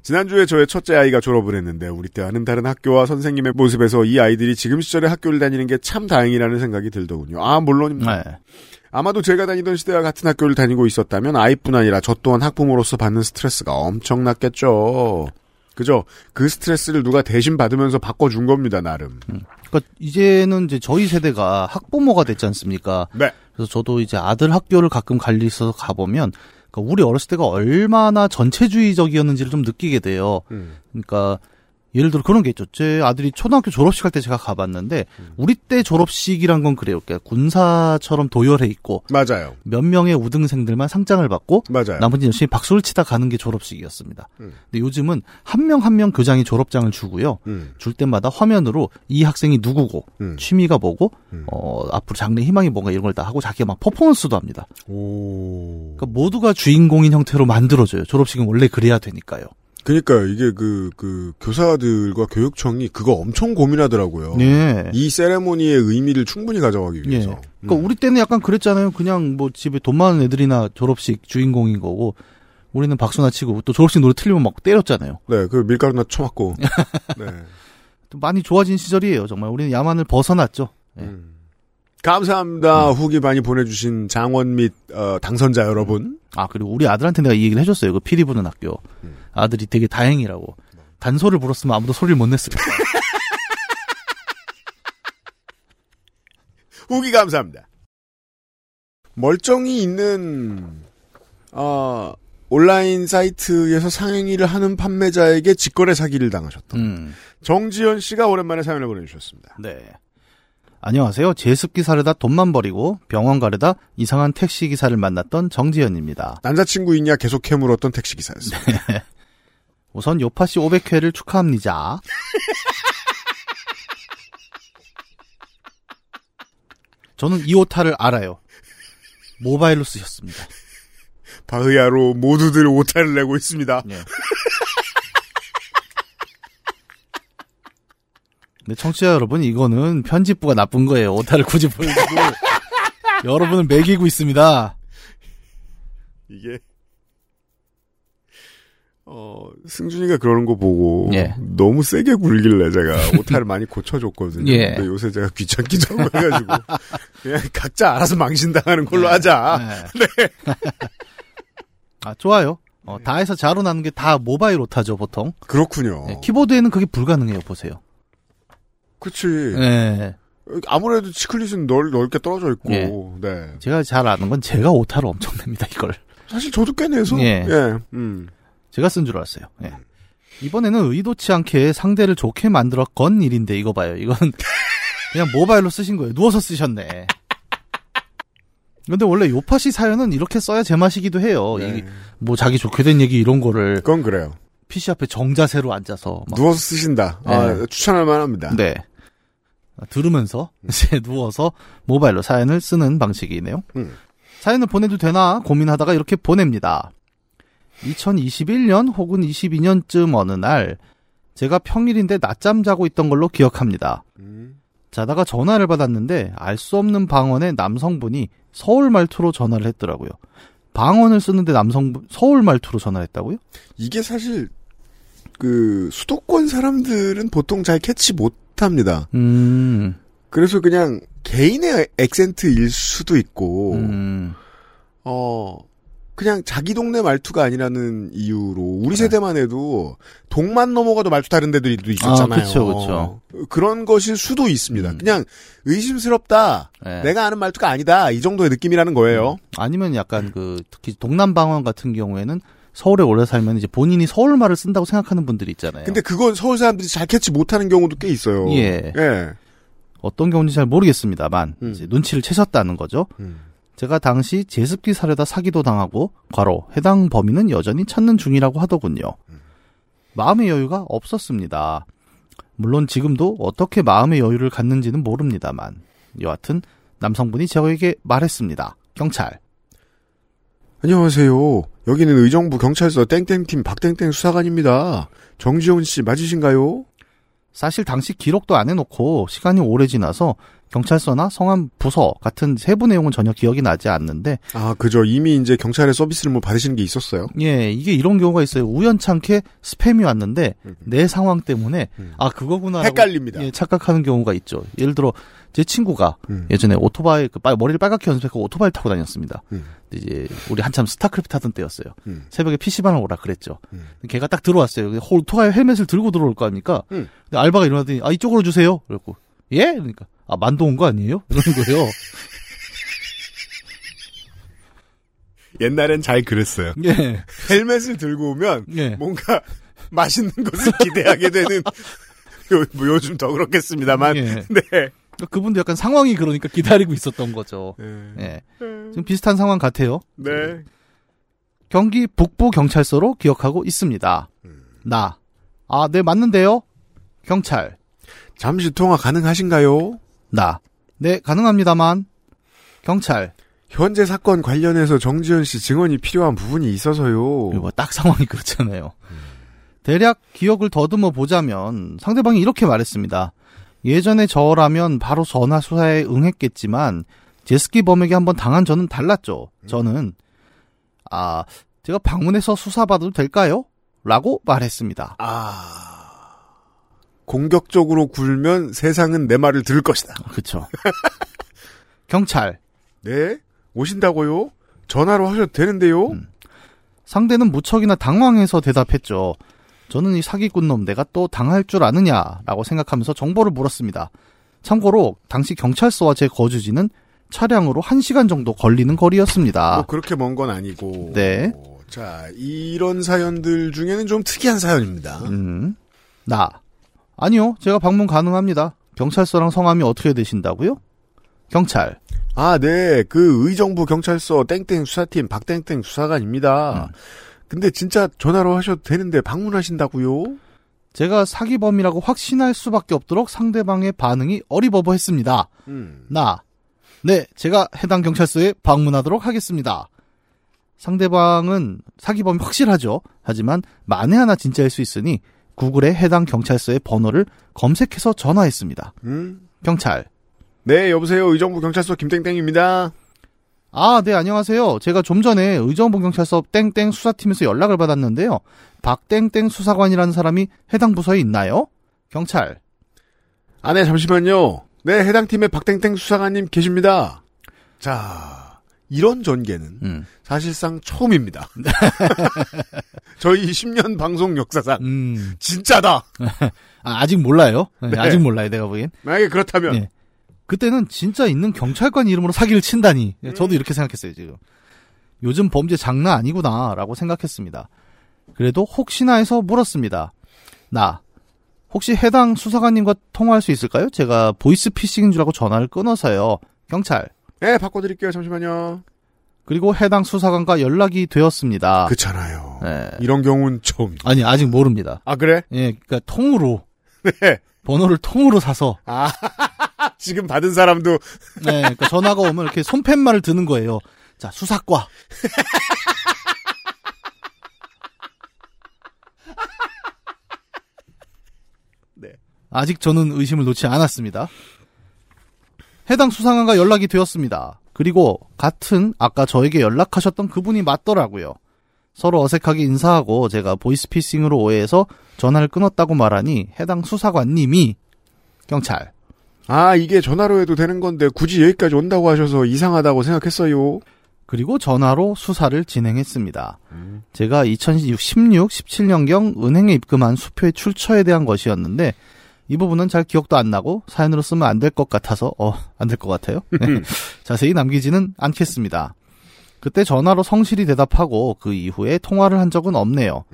지난주에 저의 첫째 아이가 졸업을 했는데 우리 때와는 다른 학교와 선생님의 모습에서 이 아이들이 지금 시절에 학교를 다니는 게 참 다행이라는 생각이 들더군요. 아 물론입니다. 네. 아마도 제가 다니던 시대와 같은 학교를 다니고 있었다면 아이뿐 아니라 저 또한 학부모로서 받는 스트레스가 엄청났겠죠. 그죠? 그 스트레스를 누가 대신 받으면서 바꿔준 겁니다, 나름. 그러니까 이제는 이제 저희 세대가 학부모가 됐지 않습니까? 네. 그래서 저도 이제 아들 학교를 가끔 갈 일이 있어서 가보면 그러니까 우리 어렸을 때가 얼마나 전체주의적이었는지를 좀 느끼게 돼요. 음. 그러니까 예를 들어 그런 게 있죠. 제 아들이 초등학교 졸업식 할 때 제가 가봤는데 우리 때 졸업식이란 건 그래요. 그러니까 군사처럼 도열해 있고 맞아요. 몇 명의 우등생들만 상장을 받고 맞아요. 나머지 열심히 박수를 치다 가는 게 졸업식이었습니다. 음. 근데 요즘은 한 명 한명 교장이 졸업장을 주고요. 음. 줄 때마다 화면으로 이 학생이 누구고 음. 취미가 뭐고 음. 어 앞으로 장래 희망이 뭔가 이런 걸 다 하고 자기가 막 퍼포먼스도 합니다. 오. 그러니까 모두가 주인공인 형태로 만들어져요. 졸업식은 원래 그래야 되니까요. 그러니까 이게 그, 그, 교사들과 교육청이 그거 엄청 고민하더라고요. 예. 이 세레모니의 의미를 충분히 가져가기 위해서. 예. 그러니까 음. 우리 때는 약간 그랬잖아요. 그냥 뭐 집에 돈 많은 애들이나 졸업식 주인공인 거고 우리는 박수나 치고 또 졸업식 노래 틀리면 막 때렸잖아요. 네, 그 밀가루나 쳐맞고. 네. 또 많이 좋아진 시절이에요. 정말 우리는 야만을 벗어났죠. 예. 음. 감사합니다. 후기 많이 보내주신 장원 및, 어, 당선자 여러분. 아 그리고 우리 아들한테 내가 이 얘기를 해줬어요. 그 피리 부는 학교 음. 아들이 되게 다행이라고 단소를 불었으면 아무도 소리를 못 냈을 거야. 후기 감사합니다. 멀쩡히 있는, 어, 온라인 사이트에서 상행위를 하는 판매자에게 직거래 사기를 당하셨던 음. 정지현 씨가 오랜만에 사연을 보내주셨습니다. 네. 안녕하세요. 제습 기 사려다 돈만 버리고 병원 가려다 이상한 택시 기사를 만났던 정지현입니다. 남자친구 있냐 계속 캐물었던 택시 기사였습니다. 우선 요파 씨 500회를 축하합니다. 저는 이 오타를 알아요. 모바일로 쓰셨습니다. 바흐야로 모두들 오타를 내고 있습니다. 네. 근데 청취자 여러분, 이거는 편집부가 나쁜 거예요. 오타를 굳이 보여주고 여러분을 매기고 있습니다. 이게 어 승준이가 그러는 거 보고 예. 너무 세게 굴길래 제가 오타를 많이 고쳐줬거든요. 예. 근데 요새 제가 귀찮기도 하고 해가지고 그냥 각자 알아서 망신당하는 걸로 하자. 네. 아, 좋아요. 어, 다 해서 자로 나는 게 다 모바일 오타죠, 보통. 그렇군요. 네, 키보드에는 그게 불가능해요, 보세요. 그치. 네. 아무래도 치클릿은 넓, 넓게 떨어져 있고. 예. 네. 제가 잘 아는 건 제가 오타를 엄청 냅니다, 이걸. 사실 저도 꽤 내서. 예. 예. 음. 제가 쓴 줄 알았어요. 예. 이번에는 의도치 않게 상대를 좋게 만들어 건 일인데, 이거 봐요. 이건 그냥 모바일로 쓰신 거예요. 누워서 쓰셨네. 근데 원래 요파시 사연은 이렇게 써야 제맛이기도 해요. 네. 이, 뭐 자기 좋게 된 얘기 이런 거를 그건 그래요. PC 앞에 정자세로 앉아서 막 누워서 쓰신다. 아, 네. 추천할 만합니다. 네. 들으면서 이제 누워서 모바일로 사연을 쓰는 방식이네요. 음. 사연을 보내도 되나 고민하다가 이렇게 보냅니다. 2021년 혹은 22년쯤 어느 날 제가 평일인데 낮잠 자고 있던 걸로 기억합니다. 음. 자다가 전화를 받았는데 알 수 없는 방언의 남성분이 서울 말투로 전화를 했더라고요. 방언을 쓰는데 남성분 서울 말투로 전화를 했다고요? 이게 사실 그 수도권 사람들은 보통 잘 캐치 못합니다. 음, 그래서 그냥 개인의 액센트일 수도 있고 음, 어 그냥 자기 동네 말투가 아니라는 이유로 우리 네. 세대만 해도 동만 넘어가도 말투 다른 데들도 있었잖아요. 아, 그쵸, 그쵸. 그런 것일 수도 있습니다. 음. 그냥 의심스럽다. 네. 내가 아는 말투가 아니다. 이 정도의 느낌이라는 거예요. 아니면 약간 그 특히 동남 방언 같은 경우에는 서울에 오래 살면 이제 본인이 서울 말을 쓴다고 생각하는 분들이 있잖아요. 근데 그건 서울 사람들이 잘 캐치 못하는 경우도 꽤 있어요. 예. 예. 어떤 경우인지 잘 모르겠습니다만 음. 이제 눈치를 채셨다는 거죠. 음. 제가 당시 제습기 사려다 사기도 당하고 과로 해당 범인은 여전히 찾는 중이라고 하더군요. 마음의 여유가 없었습니다. 물론 지금도 어떻게 마음의 여유를 갖는지는 모릅니다만 여하튼 남성분이 저에게 말했습니다. 경찰. 안녕하세요. 여기는 의정부 경찰서 땡땡팀 박땡땡 수사관입니다. 정지훈 씨 맞으신가요? 사실 당시 기록도 안 해놓고 시간이 오래 지나서 경찰서나 성함 부서 같은 세부 내용은 전혀 기억이 나지 않는데 아, 그죠. 이미 이제 경찰의 서비스를 뭐 받으시는 게 있었어요. 예, 이게 이런 경우가 있어요. 우연찮게 스팸이 왔는데 음. 내 상황 때문에 음. 아 그거구나 헷갈립니다. 예, 착각하는 경우가 있죠. 예를 들어 제 친구가 음. 예전에 오토바이 그 빨- 머리를 빨갛게 염색했고 오토바이 타고 다녔습니다. 음. 이제 우리 한참 스타크래프트 하던 때였어요. 음. 새벽에 PC방을 오라 그랬죠. 음. 걔가 딱 들어왔어요. 오토바이 헬멧을 들고 들어올 거 아닙니까? 음. 근데 알바가 일어나더니 아 이쪽으로 주세요. 그랬고 예? 그러니까 아 만두 온 거 아니에요? 이러는 거예요. 옛날엔 잘 그랬어요. 예. 헬멧을 들고 오면 예. 뭔가 맛있는 것을 기대하게 되는 요, 뭐 요즘 더 그렇겠습니다만. 예. 네. 그러니까 그분도 약간 상황이 그러니까 기다리고 있었던 거죠. 예. 예. 지금 비슷한 상황 같아요. 네. 경기 북부 경찰서로 기억하고 있습니다. 나. 아, 네, 맞는데요? 경찰. 잠시 통화 가능하신가요? 나. 네, 가능합니다만. 경찰. 현재 사건 관련해서 정지현 씨 증언이 필요한 부분이 있어서요. 이거 딱 상황이 그렇잖아요. 대략 기억을 더듬어 보자면 상대방이 이렇게 말했습니다. 예전에 저라면 바로 전화 수사에 응했겠지만 제스키 범에게 한번 당한 저는 달랐죠. 저는 아 제가 방문해서 수사받아도 될까요? 라고 말했습니다. 아. 공격적으로 굴면 세상은 내 말을 들을 것이다. 그렇죠. 경찰 네? 오신다고요? 전화로 하셔도 되는데요? 음. 상대는 무척이나 당황해서 대답했죠. 저는 이 사기꾼 놈 내가 또 당할 줄 아느냐라고 생각하면서 정보를 물었습니다. 참고로 당시 경찰서와 제 거주지는 차량으로 1시간 정도 걸리는 거리였습니다. 뭐 그렇게 먼 건 아니고. 네. 자, 이런 사연들 중에는 좀 특이한 사연입니다. 음. 나. 아니요. 제가 방문 가능합니다. 경찰서랑 성함이 어떻게 되신다고요? 경찰. 아, 네. 그 의정부 경찰서 땡땡 수사팀 박땡땡 수사관입니다. 음. 근데 진짜 전화로 하셔도 되는데 방문하신다고요? 제가 사기범이라고 확신할 수밖에 없도록 상대방의 반응이 어리버버했습니다. 음. 나. 네, 제가 해당 경찰서에 방문하도록 하겠습니다. 상대방은 사기범이 확실하죠. 하지만 만에 하나 진짜일 수 있으니 구글에 해당 경찰서의 번호를 검색해서 전화했습니다. 음. 경찰. 네, 여보세요. 의정부 경찰서 김땡땡입니다. 아, 네, 안녕하세요. 제가 좀 전에 의정부 경찰서 땡땡 수사팀에서 연락을 받았는데요. 박땡땡 수사관이라는 사람이 해당 부서에 있나요? 경찰. 아, 네, 잠시만요. 네, 해당 팀의 박땡땡 수사관님 계십니다. 자, 이런 전개는 음. 사실상 처음입니다. 저희 10년 방송 역사상 음. 진짜다. 아, 직 몰라요. 네, 네. 아직 몰라요, 내가 보기엔. 만약에 그렇다면 네. 그때는 진짜 있는 경찰관 이름으로 사기를 친다니. 저도 이렇게 생각했어요, 지금. 요즘 범죄 장난 아니구나라고 생각했습니다. 그래도 혹시나 해서 물었습니다. 나 혹시 해당 수사관님과 통화할 수 있을까요? 제가 보이스 피싱인 줄 알고 전화를 끊어서요. 경찰. 네, 바꿔드릴게요. 잠시만요. 그리고 해당 수사관과 연락이 되었습니다. 그렇잖아요. 네. 이런 경우는 처음. 아니 아직 모릅니다. 아 그래? 예, 그러니까 통으로 네. 번호를 통으로 사서 아 지금 받은 사람도 네, 그러니까 전화가 오면 이렇게 손팻말을 드는 거예요. 자, 수사과. 네. 아직 저는 의심을 놓지 않았습니다. 해당 수상관과 연락이 되었습니다. 그리고 같은 아까 저에게 연락하셨던 그분이 맞더라고요. 서로 어색하게 인사하고 제가 보이스피싱으로 오해해서 전화를 끊었다고 말하니 해당 수사관님이 경찰 아 이게 전화로 해도 되는 건데 굳이 여기까지 온다고 하셔서 이상하다고 생각했어요. 그리고 전화로 수사를 진행했습니다. 제가 2016, 17년경 은행에 입금한 수표의 출처에 대한 것이었는데 이 부분은 잘 기억도 안 나고 사연으로 쓰면 안 될 것 같아서 어, 안 될 것 같아요. 네. 자세히 남기지는 않겠습니다. 그때 전화로 성실히 대답하고 그 이후에 통화를 한 적은 없네요.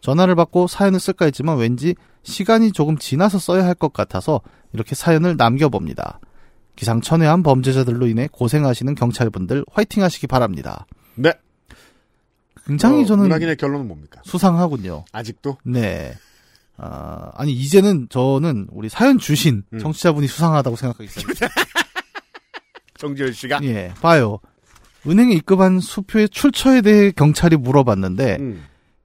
전화를 받고 사연을 쓸까 했지만 왠지 시간이 조금 지나서 써야 할 것 같아서 이렇게 사연을 남겨봅니다. 기상천외한 범죄자들로 인해 고생하시는 경찰분들 화이팅 하시기 바랍니다. 네. 굉장히 어, 저는 문학인의 결론은 뭡니까? 수상하군요. 아직도 네. 아, 아니, 이제는 저는 우리 사연 주신 음. 청취자분이 수상하다고 생각하기 시작합니다. 정지현 씨가 예, 봐요. 은행에 입금한 수표의 출처에 대해 경찰이 물어봤는데, 음.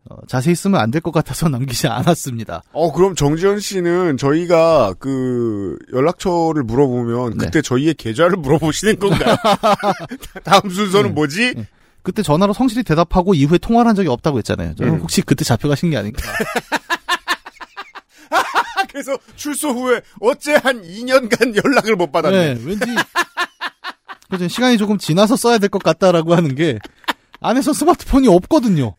어, 자세히 쓰면 안 될 것 같아서 남기지 않았습니다. 어, 그럼 정지현 씨는 저희가 그 연락처를 물어보면 네. 그때 저희의 계좌를 물어보시는 건가요? 다음 순서는 네. 뭐지? 네. 그때 전화로 성실히 대답하고 이후에 통화를 한 적이 없다고 했잖아요. 음. 혹시 그때 잡혀가신 게 아닌가. 아, 그래서 출소 후에 어째 한 2년간 연락을 못 받았네. 네, 왠지 그죠 시간이 조금 지나서 써야 될 것 같다라고 하는 게 안에서 스마트폰이 없거든요.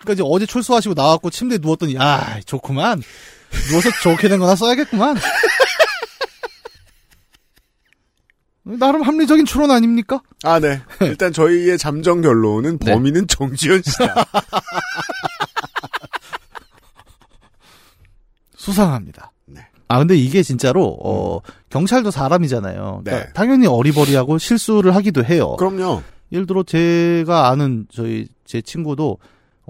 그러니까 이제 어제 출소하시고 나왔고 침대에 누웠더니 아 좋구만 누워서 좋게 된 거나 써야겠구만. 나름 합리적인 추론 아닙니까? 아, 네. 일단 저희의 잠정 결론은 네. 범인은 정지현 씨다. 수상합니다. 네. 아 근데 이게 진짜로 어 경찰도 사람이잖아요. 그러니까 네. 당연히 어리버리하고 실수를 하기도 해요. 그럼요. 예를 들어 제가 아는 저희 제 친구도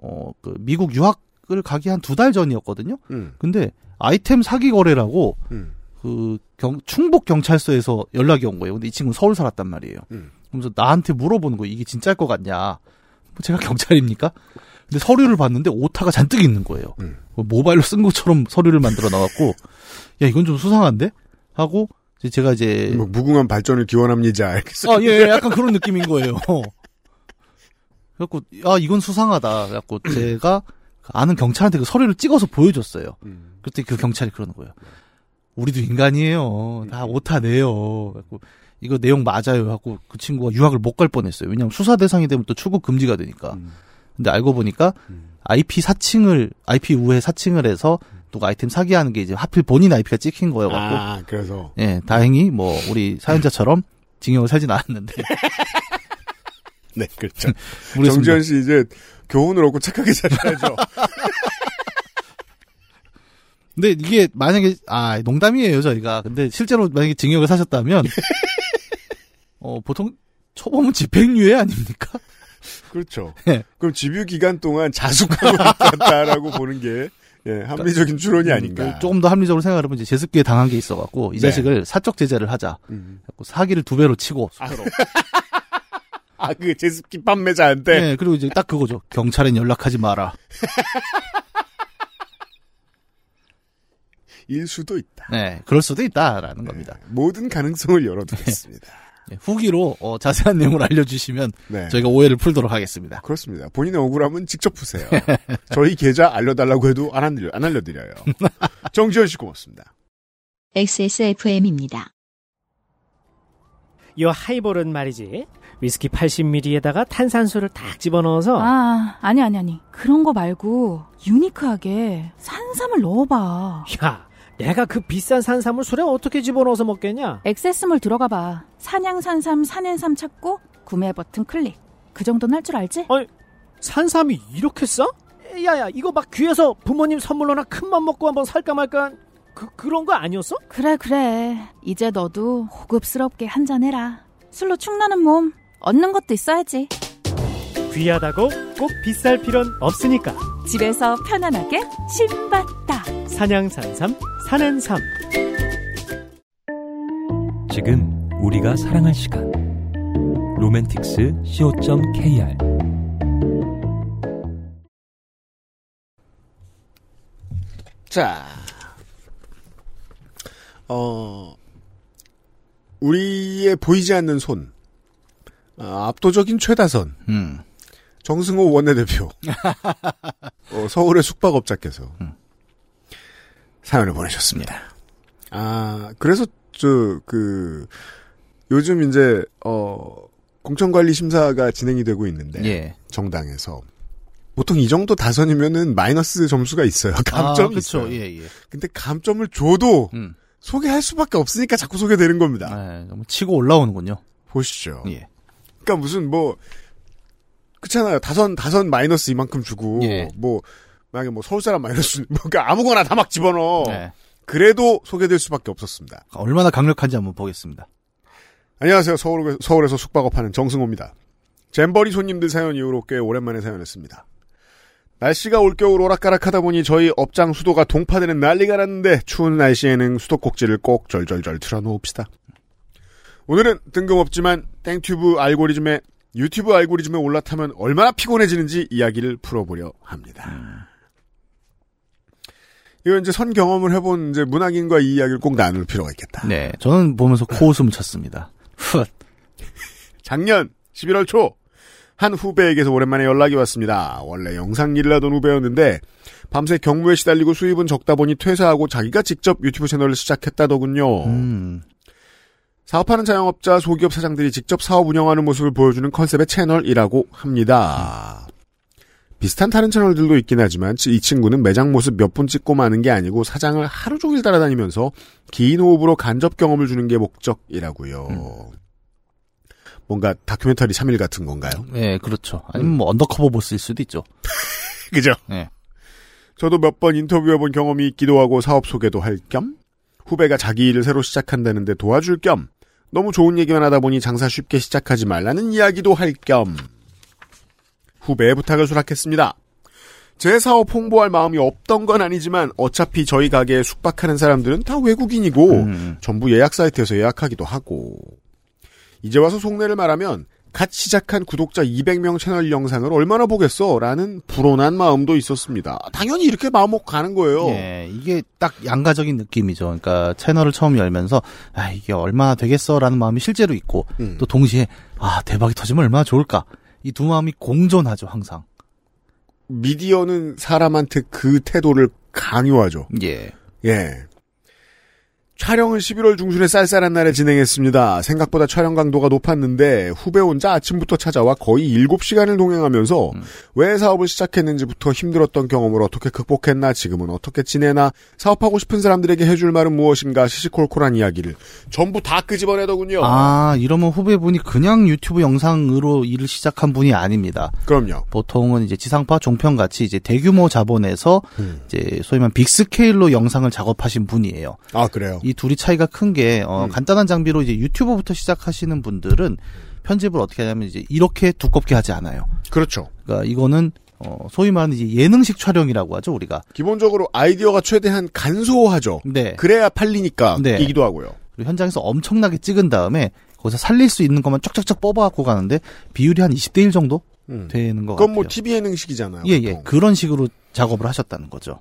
어그 미국 유학을 가기 한 두 달 전이었거든요. 음, 근데 아이템 사기 거래라고 음, 그 경, 충북 경찰서에서 연락이 온 거예요. 근데 이 친구는 서울 살았단 말이에요. 음. 그러면서 나한테 물어보는 거예요. 이게 진짜일 것 같냐? 뭐 제가 경찰입니까? 근데 서류를 봤는데 오타가 잔뜩 있는 거예요. 음. 뭐 모바일로 쓴 것처럼 서류를 만들어 나왔고, 야 이건 좀 수상한데? 하고 이제 제가 이제 뭐 무궁한 발전을 기원합니다. 아, 예, 예, 약간 그런 느낌인 거예요. 그래갖고, 아, 이건 수상하다. 그래갖고, 제가 아는 경찰한테 그 서류를 찍어서 보여줬어요. 음. 그때 그 경찰이 그러는 거예요. 우리도 인간이에요. 다 오타 내요. 그래갖고, 이거 내용 맞아요. 하고 그 친구가 유학을 못 갈 뻔했어요. 왜냐면 수사 대상이 되면 또 출국 금지가 되니까. 음. 근데 알고 보니까 음. IP 사칭을, IP 우회 사칭을 해서 누가 아이템 사기하는 게 이제 하필 본인 IP가 찍힌 거여갖고, 아, 그래서 예, 다행히 뭐, 우리 사연자처럼 징역을 살진 않았는데. 네, 그렇죠. 우리 정지현 씨 이제 교훈을 얻고 착하게 살아야죠. 근데 이게 만약에 아 농담이에요 저희가 근데 실제로 만약에 징역을 사셨다면 어 보통 초범은 집행유예 아닙니까? 그렇죠. 예. 그럼 집유 기간 동안 자숙하고 있다라고 보는 게 예, 합리적인 추론이 아닌가. 그 조금 더 합리적으로 생각해보면 이제 제습기에 당한 게 있어갖고 이 네. 자식을 사적 제재를 하자. 음. 사기를 두 배로 치고 아, 그 제습기 판매자한테 네. 그리고 이제 딱 그거죠. 경찰엔 연락하지 마라. 일 수도 있다. 네, 그럴 수도 있다라는 겁니다. 모든 가능성을 열어두겠습니다. 네, 후기로 어, 자세한 내용을 알려주시면 네. 저희가 오해를 풀도록 하겠습니다. 그렇습니다. 본인의 억울함은 직접 푸세요. 저희 계좌 알려달라고 해도 안, 알려, 안 알려드려요. 정지현 씨 고맙습니다. XSFM입니다. 요 하이볼은 말이지. 위스키 80ml에다가 탄산수를 딱 집어넣어서 아, 아니, 아니, 아니. 그런 거 말고, 유니크하게 산삼을 넣어봐. 야, 내가 그 비싼 산삼을 술에 어떻게 집어넣어서 먹겠냐? 액세스몰 들어가 봐. 산양산삼, 산엔삼 찾고, 구매 버튼 클릭. 그 정도는 할 줄 알지? 산삼이 이렇게 싸? 야야, 이거 막 귀에서 부모님 선물로나 큰맘 먹고 한번 살까 말까 그 그런 거 아니었어? 그래, 그래. 이제 너도 호급스럽게 한 잔 해라. 술로 축나는 몸, 얻는 것도 있어야지. 귀하다고 꼭 비쌀 필요는 없으니까. 집에서 편안하게 신받다. 산양산삼, 산엔삼. 지금 우리가 사랑할 시간. 로맨틱스 co.kr 자, 어, 우리의 보이지 않는 손, 아, 압도적인 최다선, 음. 정승호 원내대표, 어, 서울의 숙박업자께서 사연을 보내셨습니다. 아, 그래서 저, 그, 요즘 이제, 어, 공천관리심사가 진행이 되고 있는데, 예. 정당에서. 보통 이 정도 다선이면은 마이너스 점수가 있어요. 감점이 아, 그쵸. 있어요. 예, 예. 근데 감점을 줘도 음. 소개할 수밖에 없으니까 자꾸 소개되는 겁니다. 네, 너무 치고 올라오는군요. 보시죠. 예. 그러니까 무슨 뭐 그렇잖아요. 다선 다선 마이너스 이만큼 주고 예. 뭐 만약에 뭐 서울 사람 마이너스 뭐 그러니까 아무거나 다 막 집어넣어. 네. 그래도 소개될 수밖에 없었습니다. 얼마나 강력한지 한번 보겠습니다. 안녕하세요. 서울, 서울에서 숙박업하는 정승호입니다. 잼버리 손님들 사연 이후로 꽤 오랜만에 사연했습니다. 날씨가 올겨울 오락가락하다 보니 저희 업장 수도가 동파되는 난리가 났는데 추운 날씨에는 수도꼭지를 꼭 절절절 틀어놓읍시다. 오늘은 뜬금없지만 땡튜브 알고리즘에 유튜브 알고리즘에 올라타면 얼마나 피곤해지는지 이야기를 풀어보려 합니다. 이건 이제 선 경험을 해본 이제 문학인과 이 이야기를 꼭 나눌 필요가 있겠다. 네, 저는 보면서 코웃음을 쳤습니다. 훗. 작년 11월 초, 한 후배에게서 오랜만에 연락이 왔습니다. 원래 영상 일을 하던 후배였는데, 밤새 경무에 시달리고 수입은 적다 보니 퇴사하고 자기가 직접 유튜브 채널을 시작했다더군요. 음, 사업하는 자영업자 소기업 사장들이 직접 사업 운영하는 모습을 보여주는 컨셉의 채널이라고 합니다. 비슷한 다른 채널들도 있긴 하지만 이 친구는 매장 모습 몇 분 찍고 마는 게 아니고 사장을 하루 종일 따라다니면서 긴 호흡으로 간접 경험을 주는 게 목적이라고요. 뭔가 다큐멘터리 3일 같은 건가요? 네, 그렇죠. 아니면 뭐 언더커버 보스일 수도 있죠. 그죠? 네. 저도 몇 번 인터뷰해본 경험이 있기도 하고 사업 소개도 할 겸 후배가 자기 일을 새로 시작한다는데 도와줄 겸 너무 좋은 얘기만 하다 보니 장사 쉽게 시작하지 말라는 이야기도 할 겸 후배의 부탁을 수락했습니다. 제 사업 홍보할 마음이 없던 건 아니지만 어차피 저희 가게에 숙박하는 사람들은 다 외국인이고 음, 전부 예약 사이트에서 예약하기도 하고 이제 와서 속내를 말하면 갓 시작한 구독자 200명 채널 영상을 얼마나 보겠어? 라는 불온한 마음도 있었습니다. 당연히 이렇게 마음 먹고 가는 거예요. 예, 이게 딱 양가적인 느낌이죠. 그러니까 채널을 처음 열면서 아 이게 얼마나 되겠어 라는 마음이 실제로 있고 음. 또 동시에 아 대박이 터지면 얼마나 좋을까 이 두 마음이 공존하죠 항상. 미디어는 사람한테 그 태도를 강요하죠. 예. 예. 촬영은 11월 중순에 쌀쌀한 날에 진행했습니다. 생각보다 촬영 강도가 높았는데 후배 혼자 아침부터 찾아와 거의 7시간을 동행하면서 음. 왜 사업을 시작했는지부터 힘들었던 경험을 어떻게 극복했나 지금은 어떻게 지내나 사업하고 싶은 사람들에게 해줄 말은 무엇인가 시시콜콜한 이야기를 전부 다 끄집어내더군요. 아 이러면 후배분이 그냥 유튜브 영상으로 일을 시작한 분이 아닙니다. 그럼요. 보통은 이제 지상파 종편 같이 이제 대규모 자본에서 음. 이제 소위 말하면 빅스케일로 영상을 작업하신 분이에요. 아 그래요. 이 둘이 차이가 큰 게 어, 음. 간단한 장비로 이제 유튜브부터 시작하시는 분들은 편집을 어떻게 하냐면 이제 이렇게 두껍게 하지 않아요. 그렇죠. 그러니까 이거는 어, 소위 말하는 이제 예능식 촬영이라고 하죠 우리가. 기본적으로 아이디어가 최대한 간소하죠. 네. 그래야 팔리니까 네. 이기도 하고요. 그리고 현장에서 엄청나게 찍은 다음에 거기서 살릴 수 있는 것만 쫙쫙쫙 뽑아갖고 가는데 비율이 한 20대 1 정도 음. 되는 것 그건 같아요. 뭐 TV 예능식이잖아요. 예, 예. 보통. 그런 식으로 작업을 하셨다는 거죠.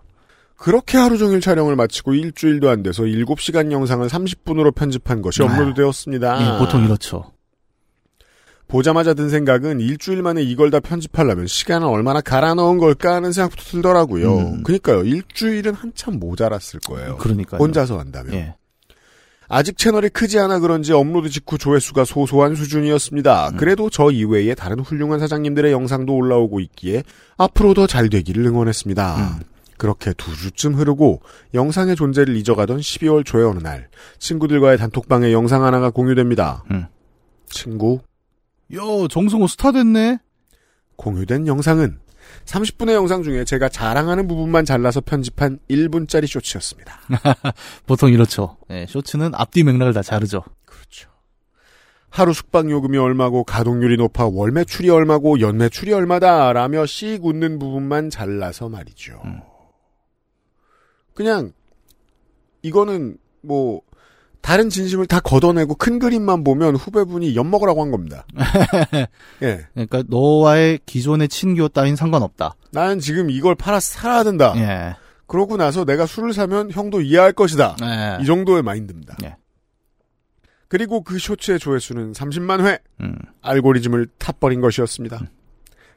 그렇게 하루 종일 촬영을 마치고 일주일도 안 돼서 7시간 영상을 30분으로 편집한 것이 아. 업로드되었습니다. 예, 보통 이렇죠. 보자마자 든 생각은 일주일 만에 이걸 다 편집하려면 시간을 얼마나 갈아 넣은 걸까 하는 생각부터 들더라고요. 음. 그러니까요. 일주일은 한참 모자랐을 거예요. 그러니까요. 혼자서 한다면. 예. 아직 채널이 크지 않아 그런지 업로드 직후 조회수가 소소한 수준이었습니다. 음. 그래도 저 이외에 다른 훌륭한 사장님들의 영상도 올라오고 있기에 앞으로 더 잘 되기를 응원했습니다. 음. 그렇게 두 주쯤 흐르고 영상의 존재를 잊어가던 12월 초의 어느 날 친구들과의 단톡방에 영상 하나가 공유됩니다. 음. 친구 요 정승호 스타 됐네. 공유된 영상은 30분의 영상 중에 제가 자랑하는 부분만 잘라서 편집한 1분짜리 쇼츠였습니다. 보통 이렇죠. 예, 쇼츠는 앞뒤 맥락을 다 자르죠. 그렇죠. 하루 숙박 요금이 얼마고 가동률이 높아 월 매출이 얼마고 연 매출이 얼마다 라며 씩 웃는 부분만 잘라서 말이죠. 음. 그냥 이거는 뭐 다른 진심을 다 걷어내고 큰 그림만 보면 후배분이 엿 먹으라고 한 겁니다. 예. 그러니까 너와의 기존의 친교 따윈 상관없다. 나는 지금 이걸 팔아서 살아야 된다. 예. 그러고 나서 내가 술을 사면 형도 이해할 것이다. 예. 이 정도의 마인드입니다. 예. 그리고 그 쇼츠의 조회수는 30만 회. 음. 알고리즘을 탑버린 것이었습니다.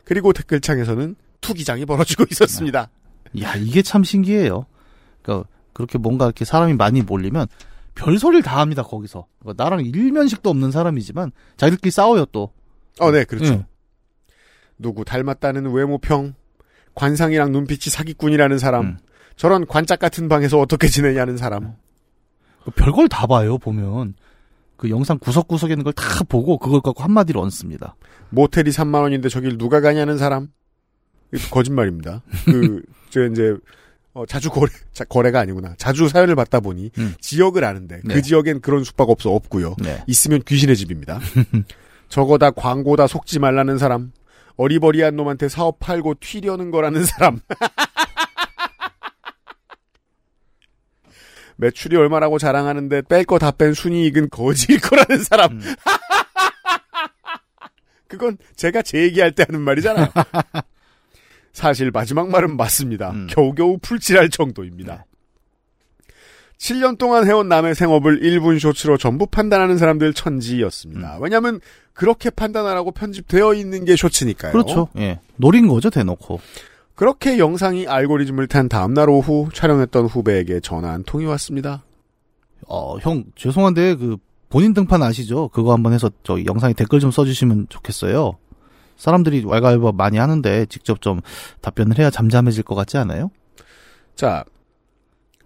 그리고 댓글창에서는 투기장이 벌어지고 있었습니다. 야, 이게 참 신기해요. 그러니까 그렇게 뭔가 이렇게 사람이 많이 몰리면 별소리를 다 합니다, 거기서. 그러니까 나랑 일면식도 없는 사람이지만 자기들끼리 싸워요, 또. 어, 네, 그렇죠. 예. 누구 닮았다는 외모평, 관상이랑 눈빛이 사기꾼이라는 사람, 음. 저런 관짝 같은 방에서 어떻게 지내냐는 사람. 그 별걸 다 봐요, 보면. 그 영상 구석구석에 있는 걸 다 보고 그걸 갖고 한마디로 얹습니다. 모텔이 3만 원인데 저길 누가 가냐는 사람. 거짓말입니다. 그, 저 이제 어, 자주 거래 자, 거래가 아니구나. 자주 사연을 받다 보니 음. 지역을 아는데 네. 그 지역엔 그런 숙박업소 없고요. 네. 있으면 귀신의 집입니다. 저거다 광고다 속지 말라는 사람. 어리버리한 놈한테 사업 팔고 튀려는 거라는 사람. 매출이 얼마라고 자랑하는데 뺄 거 다 뺀 순이익은 거지일 거라는 사람. 음. 그건 제가 제 얘기할 때 하는 말이잖아요. 사실 마지막 말은 맞습니다. 음. 겨우겨우 풀칠할 정도입니다. 7년 동안 해온 남의 생업을 1분 쇼츠로 전부 판단하는 사람들 천지였습니다. 음. 왜냐하면 그렇게 판단하라고 편집되어 있는 게 쇼츠니까요. 그렇죠. 예. 노린 거죠, 대놓고. 그렇게 영상이 알고리즘을 탄 다음날 오후 촬영했던 후배에게 전화 한 통이 왔습니다. 어, 형, 죄송한데, 그, 본인 등판 아시죠? 그거 한번 해서, 저, 영상에 댓글 좀 써주시면 좋겠어요. 사람들이 왈가왈부 많이 하는데, 직접 좀 답변을 해야 잠잠해질 것 같지 않아요? 자,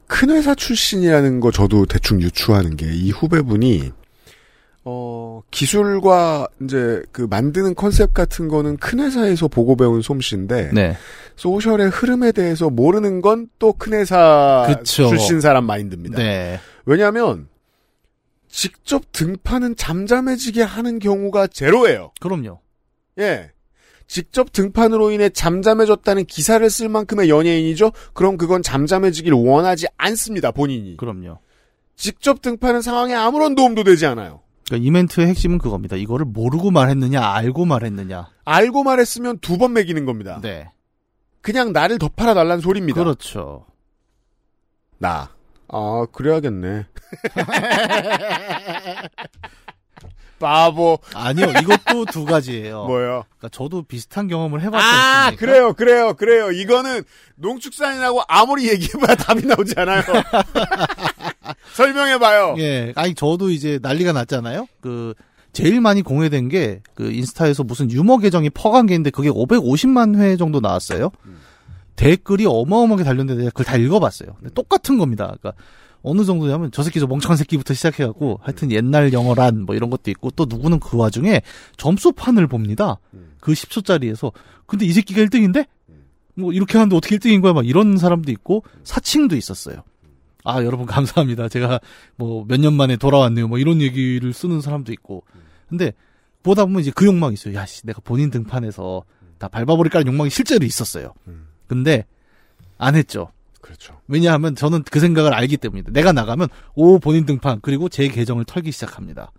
큰 회사 출신이라는 거 저도 대충 유추하는 게 이 후배분이 어, 기술과 이제 그 만드는 컨셉 같은 거는 큰 회사에서 보고 배운 솜씨인데 네. 소셜의 흐름에 대해서 모르는 건 또 큰 회사 그쵸. 출신 사람 마인드입니다. 네. 왜냐하면 직접 등판은 잠잠해지게 하는 경우가 제로예요. 그럼요. 예. 직접 등판으로 인해 잠잠해졌다는 기사를 쓸 만큼의 연예인이죠? 그럼 그건 잠잠해지길 원하지 않습니다, 본인이. 그럼요. 직접 등판은 상황에 아무런 도움도 되지 않아요. 그러니까 이멘트의 핵심은 그겁니다. 이거를 모르고 말했느냐, 알고 말했느냐. 알고 말했으면 두 번 매기는 겁니다. 네. 그냥 나를 더 팔아달라는 소리입니다. 그렇죠. 나. 아, 그래야겠네. 바보. 아니요, 이것도 두 가지예요. 뭐요? 그러니까 저도 비슷한 경험을 해봤지 아, 않습니까? 그래요, 그래요, 그래요. 이거는 농축산이라고 아무리 얘기해봐야 답이 나오지 않아요. 설명해봐요. 예, 아니 저도 이제 난리가 났잖아요. 그 제일 많이 공유된 게 그 인스타에서 무슨 유머 계정이 퍼간 게 있는데 그게 550만 회 정도 나왔어요. 댓글이 어마어마하게 달렸는데 그걸 다 읽어봤어요. 똑같은 겁니다. 그러니까 어느 정도냐면 저 새끼 저 멍청한 새끼부터 시작해갖고 하여튼 옛날 영어란 뭐 이런 것도 있고 또 누구는 그 와중에 점수판을 봅니다. 그 10초짜리에서 근데 이 새끼가 1등인데 뭐 이렇게 하는데 어떻게 1등인 거야 막 이런 사람도 있고 사칭도 있었어요. 아 여러분 감사합니다. 제가 뭐 몇 년 만에 돌아왔네요. 뭐 이런 얘기를 쓰는 사람도 있고. 근데 보다 보면 이제 그 욕망이 있어요. 야씨 내가 본인 등판에서 다 밟아버릴까라는 욕망이 실제로 있었어요. 근데 안 했죠. 왜냐하면 저는 그 생각을 알기 때문입니다. 내가 나가면 오 본인 등판 그리고 제 계정을 털기 시작합니다.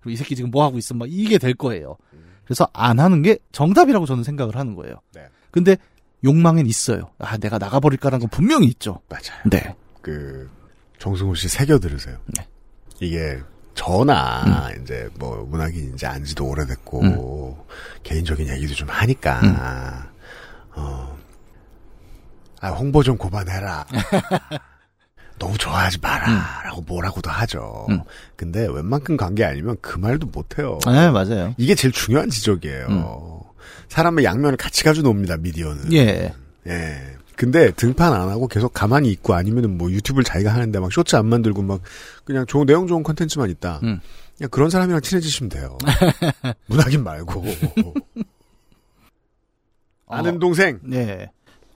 그리고 이 새끼 지금 뭐 하고 있어 막 이게 될 거예요. 그래서 안 하는 게 정답이라고 저는 생각을 하는 거예요. 네. 근데 욕망엔 있어요. 아 내가 나가버릴까라는 건 분명히 있죠. 맞아요. 네. 그, 정승호 씨 새겨 들으세요. 네. 이게, 저나, 이제, 뭐, 문학인 이제 안지도 오래됐고, 개인적인 얘기도 좀 하니까, 어, 아, 홍보 좀 그만해라. 너무 좋아하지 마라. 라고 뭐라고도 하죠. 음. 근데 웬만큼 관계 아니면 그 말도 못해요. 네 맞아요. 이게 제일 중요한 지적이에요. 사람의 양면을 같이 가져놉니다, 미디어는. 예. 예. 근데 등판 안 하고 계속 가만히 있고 아니면은 뭐 유튜브를 자기가 하는데 막 쇼츠 안 만들고 막 그냥 좋은 내용 좋은 컨텐츠만 있다. 음. 그냥 그런 사람이랑 친해지시면 돼요. 문학인 말고. 아는 어, 동생. 네.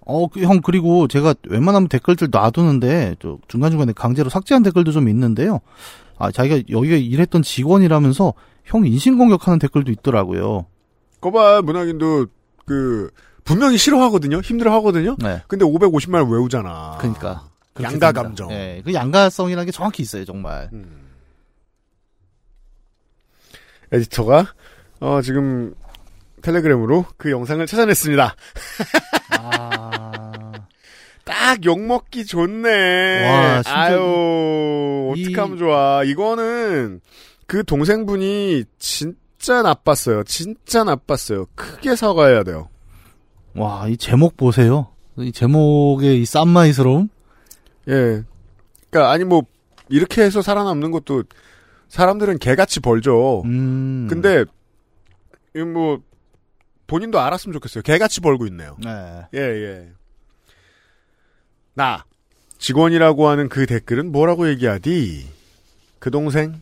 어, 그, 형, 그리고 제가 웬만하면 댓글들 놔두는데, 저, 중간중간에 강제로 삭제한 댓글도 좀 있는데요. 아, 자기가 여기가 일했던 직원이라면서, 형 인신공격하는 댓글도 있더라고요. 거봐 문학인도 그 분명히 싫어하거든요. 힘들어하거든요. 네. 근데 550만 원 외우잖아. 그러니까. 그렇게 양가 됩니다. 감정. 네. 그 양가성이라는 게 정확히 있어요, 정말. 음. 에디터가 어, 지금 텔레그램으로 그 영상을 찾아냈습니다. 아. 딱 욕먹기 좋네. 와, 진짜 아유, 이- 어떡하면 좋아. 이거는 그 동생분이 진짜 나빴어요. 진짜 나빴어요. 크게 사과해야 돼요. 와, 이 제목 보세요. 이 제목의 이 쌈마이스러움? 예. 그니까, 아니 뭐, 이렇게 해서 살아남는 것도 사람들은 개같이 벌죠. 음. 근데, 이 뭐, 본인도 알았으면 좋겠어요. 개같이 벌고 있네요. 네. 예, 예. 나, 직원이라고 하는 그 댓글은 뭐라고 얘기하디? 그 동생?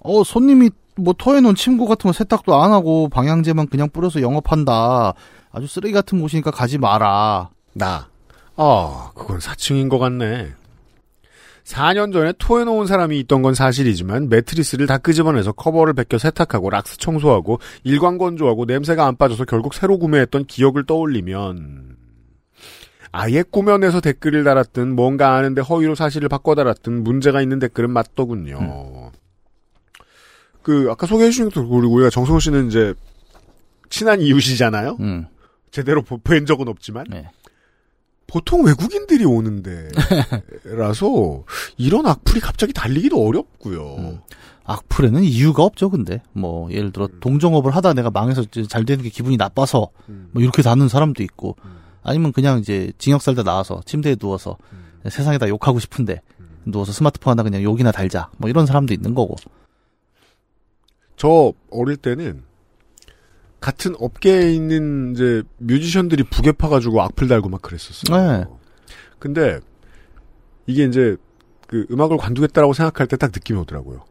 어, 손님이 뭐 토해놓은 침구 같은 거 세탁도 안 하고 방향제만 그냥 뿌려서 영업한다. 아주 쓰레기 같은 곳이니까 가지 마라. 나. 아, 그건 사칭인 것 같네. 4년 전에 토해놓은 사람이 있던 건 사실이지만 매트리스를 다 끄집어내서 커버를 벗겨 세탁하고 락스 청소하고 일광 건조하고 냄새가 안 빠져서 결국 새로 구매했던 기억을 떠올리면 아예 꾸며내서 댓글을 달았든 뭔가 아는데 허위로 사실을 바꿔 달았든 문제가 있는 댓글은 맞더군요. 그 아까 소개해 주신 것도 그리고 우리가 정성호 씨는 이제 친한 이웃이잖아요. 음. 제대로 보- 뵌 적은 없지만 네. 보통 외국인들이 오는데라서 이런 악플이 갑자기 달리기도 어렵고요. 음. 악플에는 이유가 없죠, 근데. 뭐, 예를 들어, 동종업을 하다 내가 망해서 잘 되는 게 기분이 나빠서, 음. 뭐, 이렇게 다는 사람도 있고, 음. 아니면 그냥 이제 징역 살다 나와서 침대에 누워서 음. 세상에다 욕하고 싶은데, 누워서 스마트폰 하나 그냥 욕이나 달자. 뭐, 이런 사람도 있는 거고. 저 어릴 때는 같은 업계에 있는 이제 뮤지션들이 부계 파가지고 악플 달고 막 그랬었어요. 네. 근데 이게 이제 그 음악을 관두겠다라고 생각할 때 딱 느낌이 오더라고요.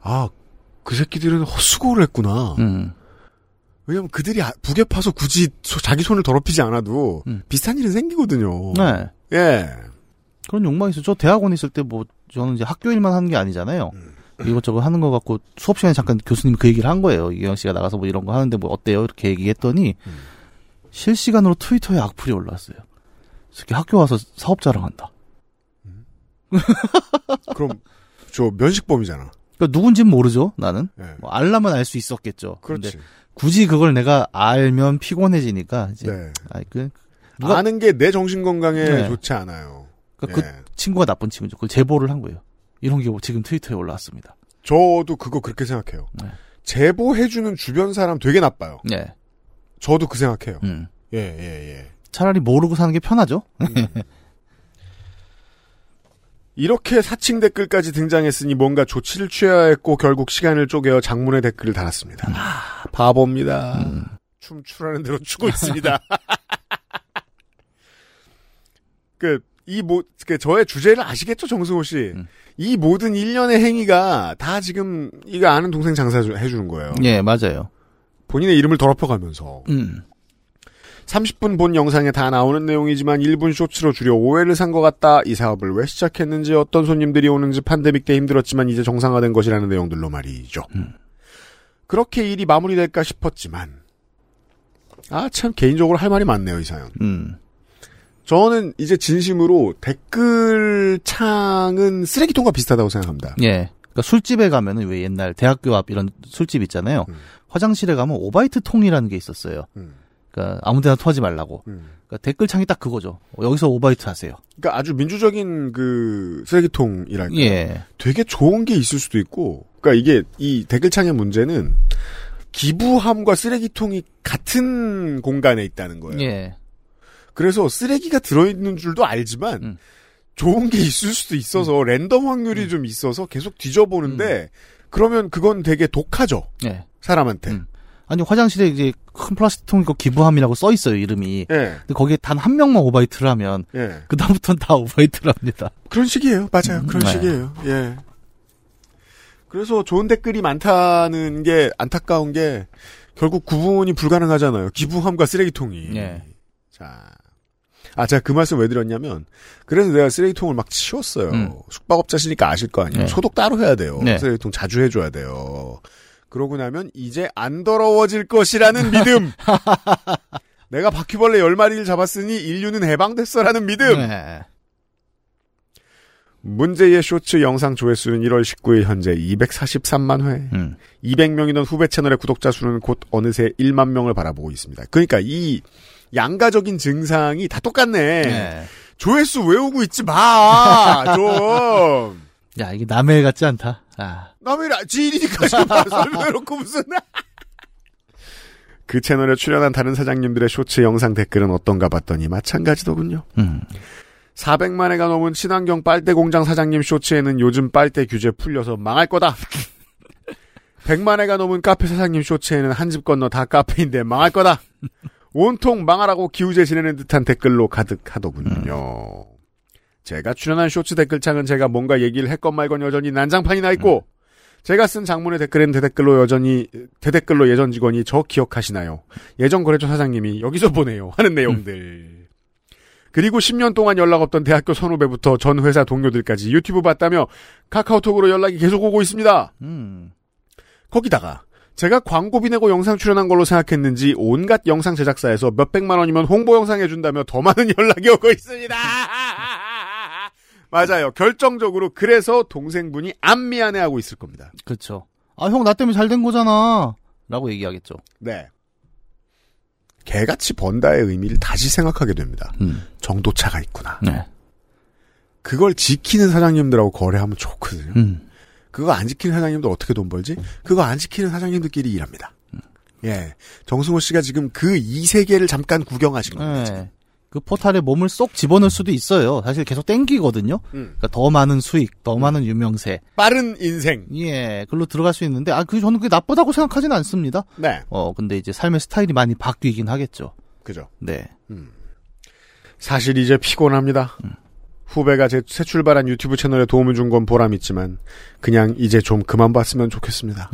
아, 그 새끼들은 헛수고를 했구나. 음. 왜냐면 그들이 아- 부계 파서 굳이 소- 자기 손을 더럽히지 않아도 음. 비슷한 일은 생기거든요. 네. 예. 그런 욕망이 있어요. 저 대학원 있을 때 뭐, 저는 이제 학교 일만 하는 게 아니잖아요. 이것저것 하는 거 갖고 수업 시간에 잠깐 교수님이 그 얘기를 한 거예요. 이경 씨가 나가서 뭐 이런 거 하는데 뭐 어때요? 이렇게 얘기했더니 실시간으로 트위터에 악플이 올라왔어요. 특히 학교 와서 사업 자랑한다. 그럼 저 면식범이잖아. 그러니까 누군지는 모르죠. 나는 예. 뭐 알라면 알 수 있었겠죠. 그렇지. 근데 굳이 그걸 내가 알면 피곤해지니까 이제 네. 아이 그 누가 아는 게 내 정신 건강에 네. 좋지 않아요. 그러니까 예. 그 친구가 나쁜 친구죠. 그걸 제보를 한 거예요. 이런 게 지금 트위터에 올라왔습니다. 저도 그거 그렇게 생각해요. 네. 제보해주는 주변 사람 되게 나빠요. 네. 저도 그 생각해요. 음. 예, 예, 예. 차라리 모르고 사는 게 편하죠. 이렇게 사칭 댓글까지 등장했으니 뭔가 조치를 취해야 했고 결국 시간을 쪼개어 장문의 댓글을 달았습니다. 아, 바보입니다. 춤 추라는 대로 추고 있습니다. 그, 이 모, 그, 저의 주제를 아시겠죠, 정승호 씨? 음. 이 모든 일련의 행위가 다 지금, 이거 아는 동생 장사 해주는 거예요. 예, 맞아요. 본인의 이름을 더럽혀가면서. 음. 30분 본 영상에 다 나오는 내용이지만 1분 쇼츠로 줄여 오해를 산 것 같다. 이 사업을 왜 시작했는지 어떤 손님들이 오는지 판데믹 때 힘들었지만 이제 정상화된 것이라는 내용들로 말이죠. 그렇게 일이 마무리될까 싶었지만 아 참 개인적으로 할 말이 많네요 이 사연. 음. 저는 이제 진심으로 댓글 창은 쓰레기통과 비슷하다고 생각합니다. 예. 그러니까 술집에 가면은 왜 옛날 대학교 앞 이런 술집 있잖아요. 음. 화장실에 가면 오바이트 통이라는 게 있었어요. 음. 그러니까 아무데나 토하지 말라고. 음. 그러니까 댓글 창이 딱 그거죠. 여기서 오바이트 하세요. 그러니까 아주 민주적인 그 쓰레기통이랄까. 예. 되게 좋은 게 있을 수도 있고, 그러니까 이게 이 댓글 창의 문제는 기부함과 쓰레기통이 같은 공간에 있다는 거예요. 예. 그래서 쓰레기가 들어있는 줄도 알지만 음. 좋은 게 있을 수도 있어서 랜덤 확률이 좀 있어서 계속 뒤져보는데 그러면 그건 되게 독하죠 예. 사람한테. 음. 아니 화장실에 이제 큰 플라스틱 통 있고 기부함이라고 써 있어요 이름이. 예, 근데 거기에 단 한 명만 오바이트를 하면 예. 그 다음부터는 다 오바이트를 합니다. 그런 식이에요. 맞아요. 그런 네. 식이에요. 예. 그래서 좋은 댓글이 많다는 게 안타까운 게 결국 구분이 불가능하잖아요. 기부함과 쓰레기통이. 예. 자. 아, 제가 그 말씀 왜 드렸냐면, 그래서 내가 쓰레기통을 막 치웠어요. 음. 숙박업자시니까 아실 거 아니에요. 네. 소독 따로 해야 돼요. 네. 쓰레기통 자주 해줘야 돼요. 그러고 나면 이제 안 더러워질 것이라는 믿음. 내가 바퀴벌레 10마리를 잡았으니 인류는 해방됐어라는 믿음. 네. 문제의 쇼츠 영상 조회수는 1월 19일 현재 243만 회. 음. 200명이던 후배 채널의 구독자 수는 곧 어느새 1만 명을 바라보고 있습니다. 그러니까 이 양가적인 증상이 다 똑같네. 네. 조회수 외우고 있지 마. 좀. 야 이게 남의 일 같지 않다. 아. 남의 일 지인이니까 좀 설명해놓고 무슨. 그 채널에 출연한 다른 사장님들의 쇼츠 영상 댓글은 어떤가 봤더니 마찬가지더군요. 음. 400만 회가 넘은 친환경 빨대 공장 사장님 쇼츠에는 요즘 빨대 규제 풀려서 망할 거다. 100만 회가 넘은 카페 사장님 쇼츠에는 한 집 건너 다 카페인데 망할 거다. 온통 망하라고 기우제 지내는 듯한 댓글로 가득하더군요. 제가 출연한 쇼츠 댓글창은 제가 뭔가 얘기를 했건 말건 여전히 난장판이 나 있고 제가 쓴 장문의 댓글엔 대댓글로 여전히 대댓글로 예전 직원이 저 기억하시나요? 예전 거래처 사장님이 여기서 보내요 하는 내용들. 그리고 10년 동안 연락 없던 대학교 선후배부터 전 회사 동료들까지 유튜브 봤다며 카카오톡으로 연락이 계속 오고 있습니다. 음. 거기다가 제가 광고비 내고 영상 출연한 걸로 생각했는지 온갖 영상 제작사에서 몇백만 원이면 홍보 영상 해준다며 더 많은 연락이 오고 있습니다. 맞아요. 결정적으로 그래서 동생분이 안 미안해하고 있을 겁니다. 그렇죠. 아 형 나 때문에 잘 된 거잖아. 라고 얘기하겠죠. 네. 개같이 번다의 의미를 다시 생각하게 됩니다. 음. 정도차가 있구나. 네. 그걸 지키는 사장님들하고 거래하면 좋거든요. 음. 그거 안 지키는 사장님들 어떻게 돈 벌지? 그거 안 지키는 사장님들끼리 일합니다. 예. 정승호 씨가 지금 그 이 세계를 잠깐 구경하신 겁니다. 네. 그 포탈에 몸을 쏙 집어넣을 수도 있어요. 사실 계속 땡기거든요. 음. 그러니까 더 많은 수익, 더 많은 유명세. 빠른 인생. 예, 글로 들어갈 수 있는데, 아, 그, 저는 그게 나쁘다고 생각하지는 않습니다. 네. 어, 근데 이제 삶의 스타일이 많이 바뀌긴 하겠죠. 그죠. 네. 사실 이제 피곤합니다. 후배가 제 새 출발한 유튜브 채널에 도움을 준 건 보람 있지만 그냥 이제 좀 그만 봤으면 좋겠습니다.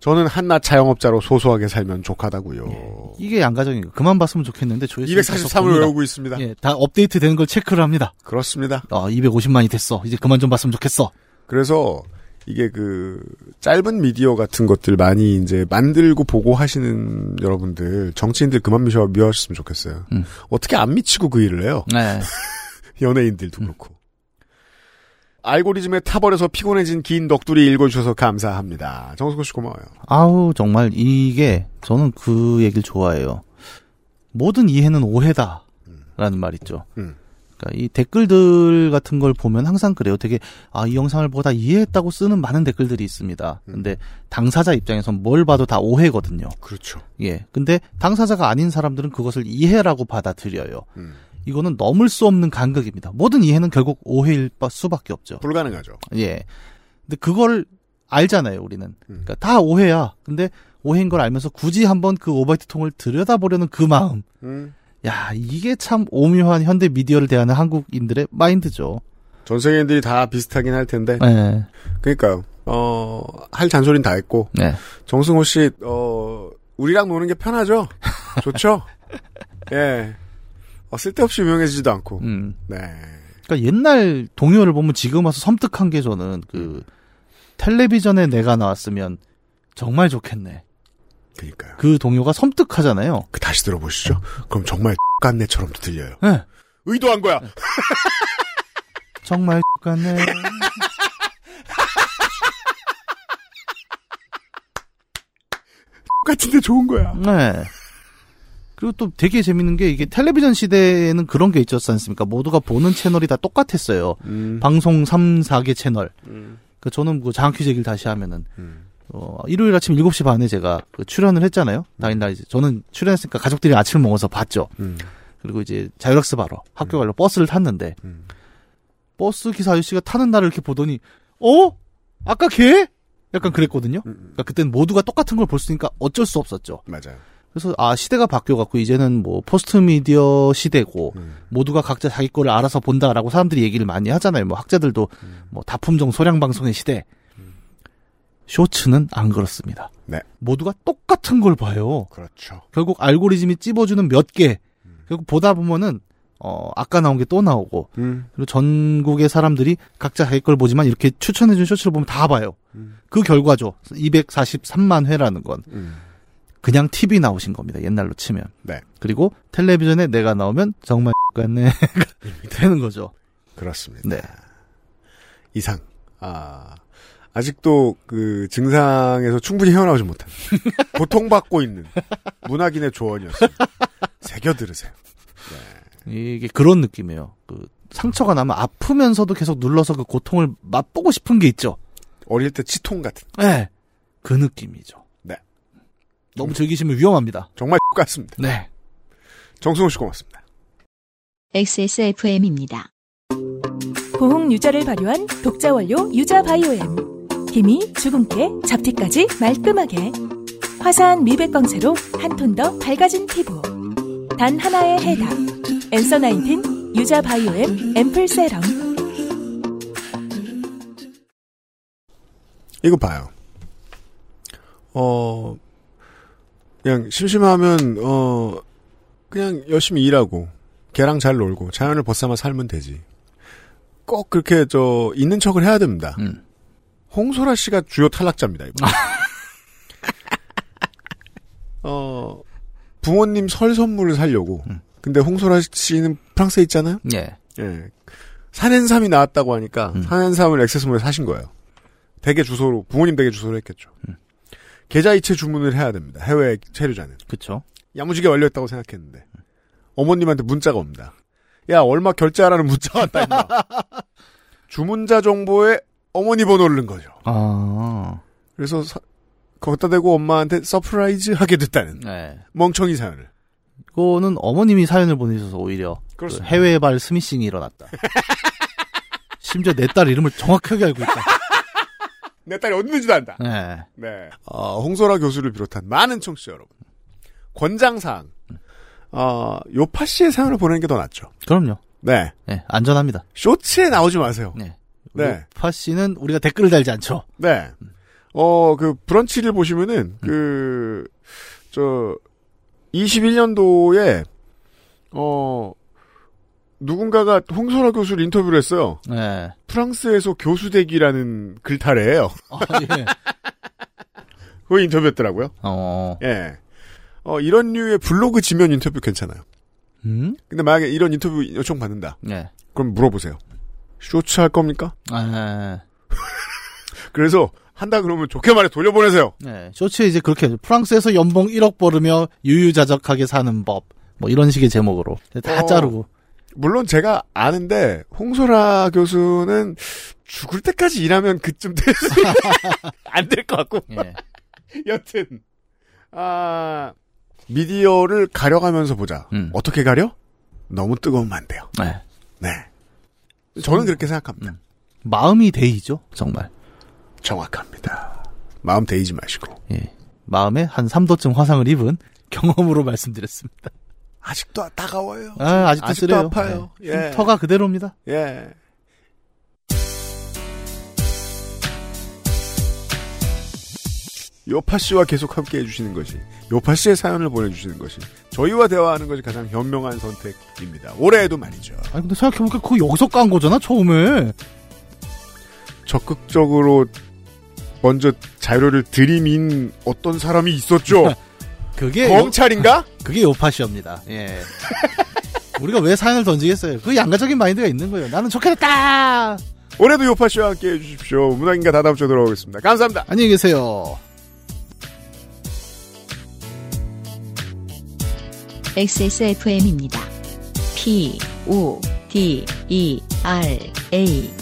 저는 한낱 자영업자로 소소하게 살면 좋하다고요. 이게 양가적인 거. 그만 봤으면 좋겠는데, 조회수 243을 외우고 있습니다. 예, 다 업데이트 되는 걸 체크를 합니다. 그렇습니다. 어, 250만이 됐어. 이제 그만 좀 봤으면 좋겠어. 그래서 이게 그 짧은 미디어 같은 것들 많이 이제 만들고 보고 하시는 여러분들 정치인들 그만 미셔 미워하셨으면 좋겠어요. 음. 어떻게 안 미치고 그 일을 해요? 네. 연예인들도 그렇고. 알고리즘에 타버려서 피곤해진 긴 넋두리 읽어주셔서 감사합니다. 정석호 씨 고마워요. 아우, 정말 이게, 저는 그 얘기를 좋아해요. 모든 이해는 오해다. 라는 말 있죠. 음. 그러니까 이 댓글들 같은 걸 보면 항상 그래요. 되게, 아, 이 영상을 보고 다 이해했다고 쓰는 많은 댓글들이 있습니다. 근데 당사자 입장에선 뭘 봐도 다 오해거든요. 그렇죠. 예. 근데 당사자가 아닌 사람들은 그것을 이해라고 받아들여요. 음. 이거는 넘을 수 없는 간극입니다. 모든 이해는 결국 오해일 바- 수밖에 없죠. 불가능하죠. 예. 근데 그걸 알잖아요, 우리는. 음. 그러니까 다 오해야. 근데 오해인 걸 알면서 굳이 한번 그 오바이트 통을 들여다보려는 그 마음. 음. 야, 이게 참 오묘한 현대 미디어를 대하는 한국인들의 마인드죠. 전 세계인들이 다 비슷하긴 할 텐데. 네. 그러니까요. 어, 할 잔소리는 다 했고. 네. 정승호 씨, 어, 우리랑 노는 게 편하죠? 좋죠? 예. 어, 쓸데없이 유명해지지도 않고. 음. 네. 그러니까 옛날 동요를 보면 지금 와서 섬뜩한 게 저는 그 텔레비전에 내가 나왔으면 정말 좋겠네. 그니까요. 그 동요가 섬뜩하잖아요. 그 다시 들어보시죠. 그럼 정말 깐네처럼도 들려요. 네. 의도한 거야. 정말 같네. 같은데 좋은 거야. 네. 그리고 또 되게 재밌는 게 이게 텔레비전 시대에는 그런 게 있었지 않습니까? 모두가 보는 채널이 다 똑같았어요. 음. 방송 3, 4개 채널. 음. 그 저는 그 장학퀴즈 얘기를 다시 하면은 음. 어, 일요일 아침 7시 반에 제가 그 출연을 했잖아요. 당일날 이제 저는 출연했으니까 가족들이 아침을 먹어서 봤죠. 음. 그리고 이제 자율학습 하러 학교 가려 버스를 탔는데 음. 버스 기사 아저씨가 타는 날을 이렇게 보더니 어? 아까 걔? 약간 그랬거든요. 음. 그러니까 그때는 모두가 똑같은 걸 볼수 있으니까 어쩔 수 없었죠. 맞아요. 그래서 아 시대가 바뀌어갖고 이제는 뭐 포스트 미디어 시대고 음. 모두가 각자 자기 거를 알아서 본다라고 사람들이 얘기를 많이 하잖아요. 뭐 학자들도 음. 뭐 다품종 소량 방송의 시대. 쇼츠는 안 그렇습니다. 네. 모두가 똑같은 걸 봐요. 그렇죠. 결국 알고리즘이 찝어주는 몇 개. 결국 보다 보면은 어 아까 나온 게 또 나오고 음. 그리고 전국의 사람들이 각자 자기 걸 보지만 이렇게 추천해준 쇼츠를 보면 다 봐요. 음. 그 결과죠. 243만 회라는 건 음. 그냥 TV 나오신 겁니다. 옛날로 치면. 네. 그리고 텔레비전에 내가 나오면 정말 같네 되는 거죠. 그렇습니다. 네. 이상. 아. 아직도 그 증상에서 충분히 헤어나오지 못한 고통받고 있는 문학인의 조언이었습니다. 새겨 들으세요. 이게 그런 느낌이에요. 그 상처가 나면 아프면서도 계속 눌러서 그 고통을 맛보고 싶은 게 있죠. 어릴 때 치통 같은. 네. 그 느낌이죠. 네. 너무 즐기시면 위험합니다. 정말 같습니다. 네. 정승호 씨 고맙습니다. XSFM입니다. 보홍 유자를 발효한 독자 원료 유자 바이오엠. 힘이 주근깨, 잡티까지 말끔하게. 화사한 미백 광채로 한 톤 더 밝아진 피부. 단 하나의 해답. 엔서 나인틴 유자 바이오엠 앰플 세럼. 이거 봐요. 어, 그냥 심심하면, 어, 그냥 열심히 일하고, 걔랑 잘 놀고, 자연을 벗삼아 살면 되지. 꼭 그렇게, 저, 있는 척을 해야 됩니다. 음. 홍소라 씨가 주요 탈락자입니다, 이번. 어, 부모님 설 선물을 사려고. 음. 근데 홍소라 씨는 프랑스에 있잖아요? 예. 예. 산엔삼이 나왔다고 하니까 음. 산엔삼을 액세스몰에 사신 거예요. 댁의 주소로 부모님 댁의 주소로 했겠죠. 음. 계좌이체 주문을 해야 됩니다. 해외 체류자는. 그쵸. 야무지게 완료했다고 생각했는데 어머님한테 문자가 옵니다. 야 얼마 결제하라는 문자가 왔다 임마. 주문자 정보에 어머니 번호를 넣은 거죠. 아. 그래서 사- 거기다 대고 엄마한테 surprise 하게 됐다는 네. 멍청이 사연을. 이거는 어머님이 사연을 보내셔서 오히려 그. 해외발 스미싱이 일어났다. 심지어 내 딸 이름을 정확하게 알고 있다. 내 딸이 어디 있는지도 안다. 네. 네. 어, 홍소라 교수를 비롯한 많은 청취자 여러분. 권장사항. 어, 요파 씨의 사연을 보내는 게 더 낫죠. 그럼요. 네. 네, 안전합니다. 쇼츠에 나오지 마세요. 네. 네. 파 씨는 우리가 댓글을 달지 않죠. 네. 어, 그, 브런치를 보시면은, 그, 저, 21년도에, 어, 누군가가 홍소라 교수를 인터뷰를 했어요. 네. 프랑스에서 교수대기라는 글타래예요 아, 예. 그 인터뷰했더라고요. 어. 예. 어, 이런 류의 블로그 지면 인터뷰 괜찮아요. 음? 근데 만약에 이런 인터뷰 요청 받는다. 네. 그럼 물어보세요. 쇼츠 할 겁니까? 아, 그래서 한다 그러면 좋게 말해 돌려보내세요. 네. 쇼츠에 이제 그렇게 프랑스에서 연봉 1억 벌으며 유유자적하게 사는 법. 뭐 이런 식의 제목으로 다 어. 자르고. 물론 제가 아는데 홍소라 교수는 죽을 때까지 일하면 그쯤 안될 것 같고 예. 여튼 아 미디어를 가려가면서 보자. 음. 어떻게 가려? 너무 뜨거우면 안 돼요. 네. 네. 저는 그렇게 생각합니다. 마음이 데이죠, 정말. 정확합니다. 마음 데이지 마시고 예. 마음에 한 3도쯤 화상을 입은 경험으로 말씀드렸습니다. 아직도 따가워요. 아, 아직도, 아직도 쓰래요. 아파요. 네. 예. 흉터가 그대로입니다. 예. 요파 씨와 계속 함께 해주시는 것이, 요파 씨의 사연을 보내주시는 것이, 저희와 대화하는 것이 가장 현명한 선택입니다. 올해에도 말이죠. 아니, 근데 생각해보니까 그거 여기서 깐 거잖아, 처음에. 적극적으로 먼저 자료를 들이민 어떤 사람이 있었죠. 그게. 검찰인가? 요, 그게 요파시입니다. 예. 우리가 왜 사연을 던지겠어요? 그 양가적인 마인드가 있는 거예요. 나는 좋게 됐다! 올해도 요파 씨와 함께 해주십시오. 문학인가 다다음 주에 돌아오겠습니다. 감사합니다. 안녕히 계세요. XSFM입니다. P, O, D, E, R, A.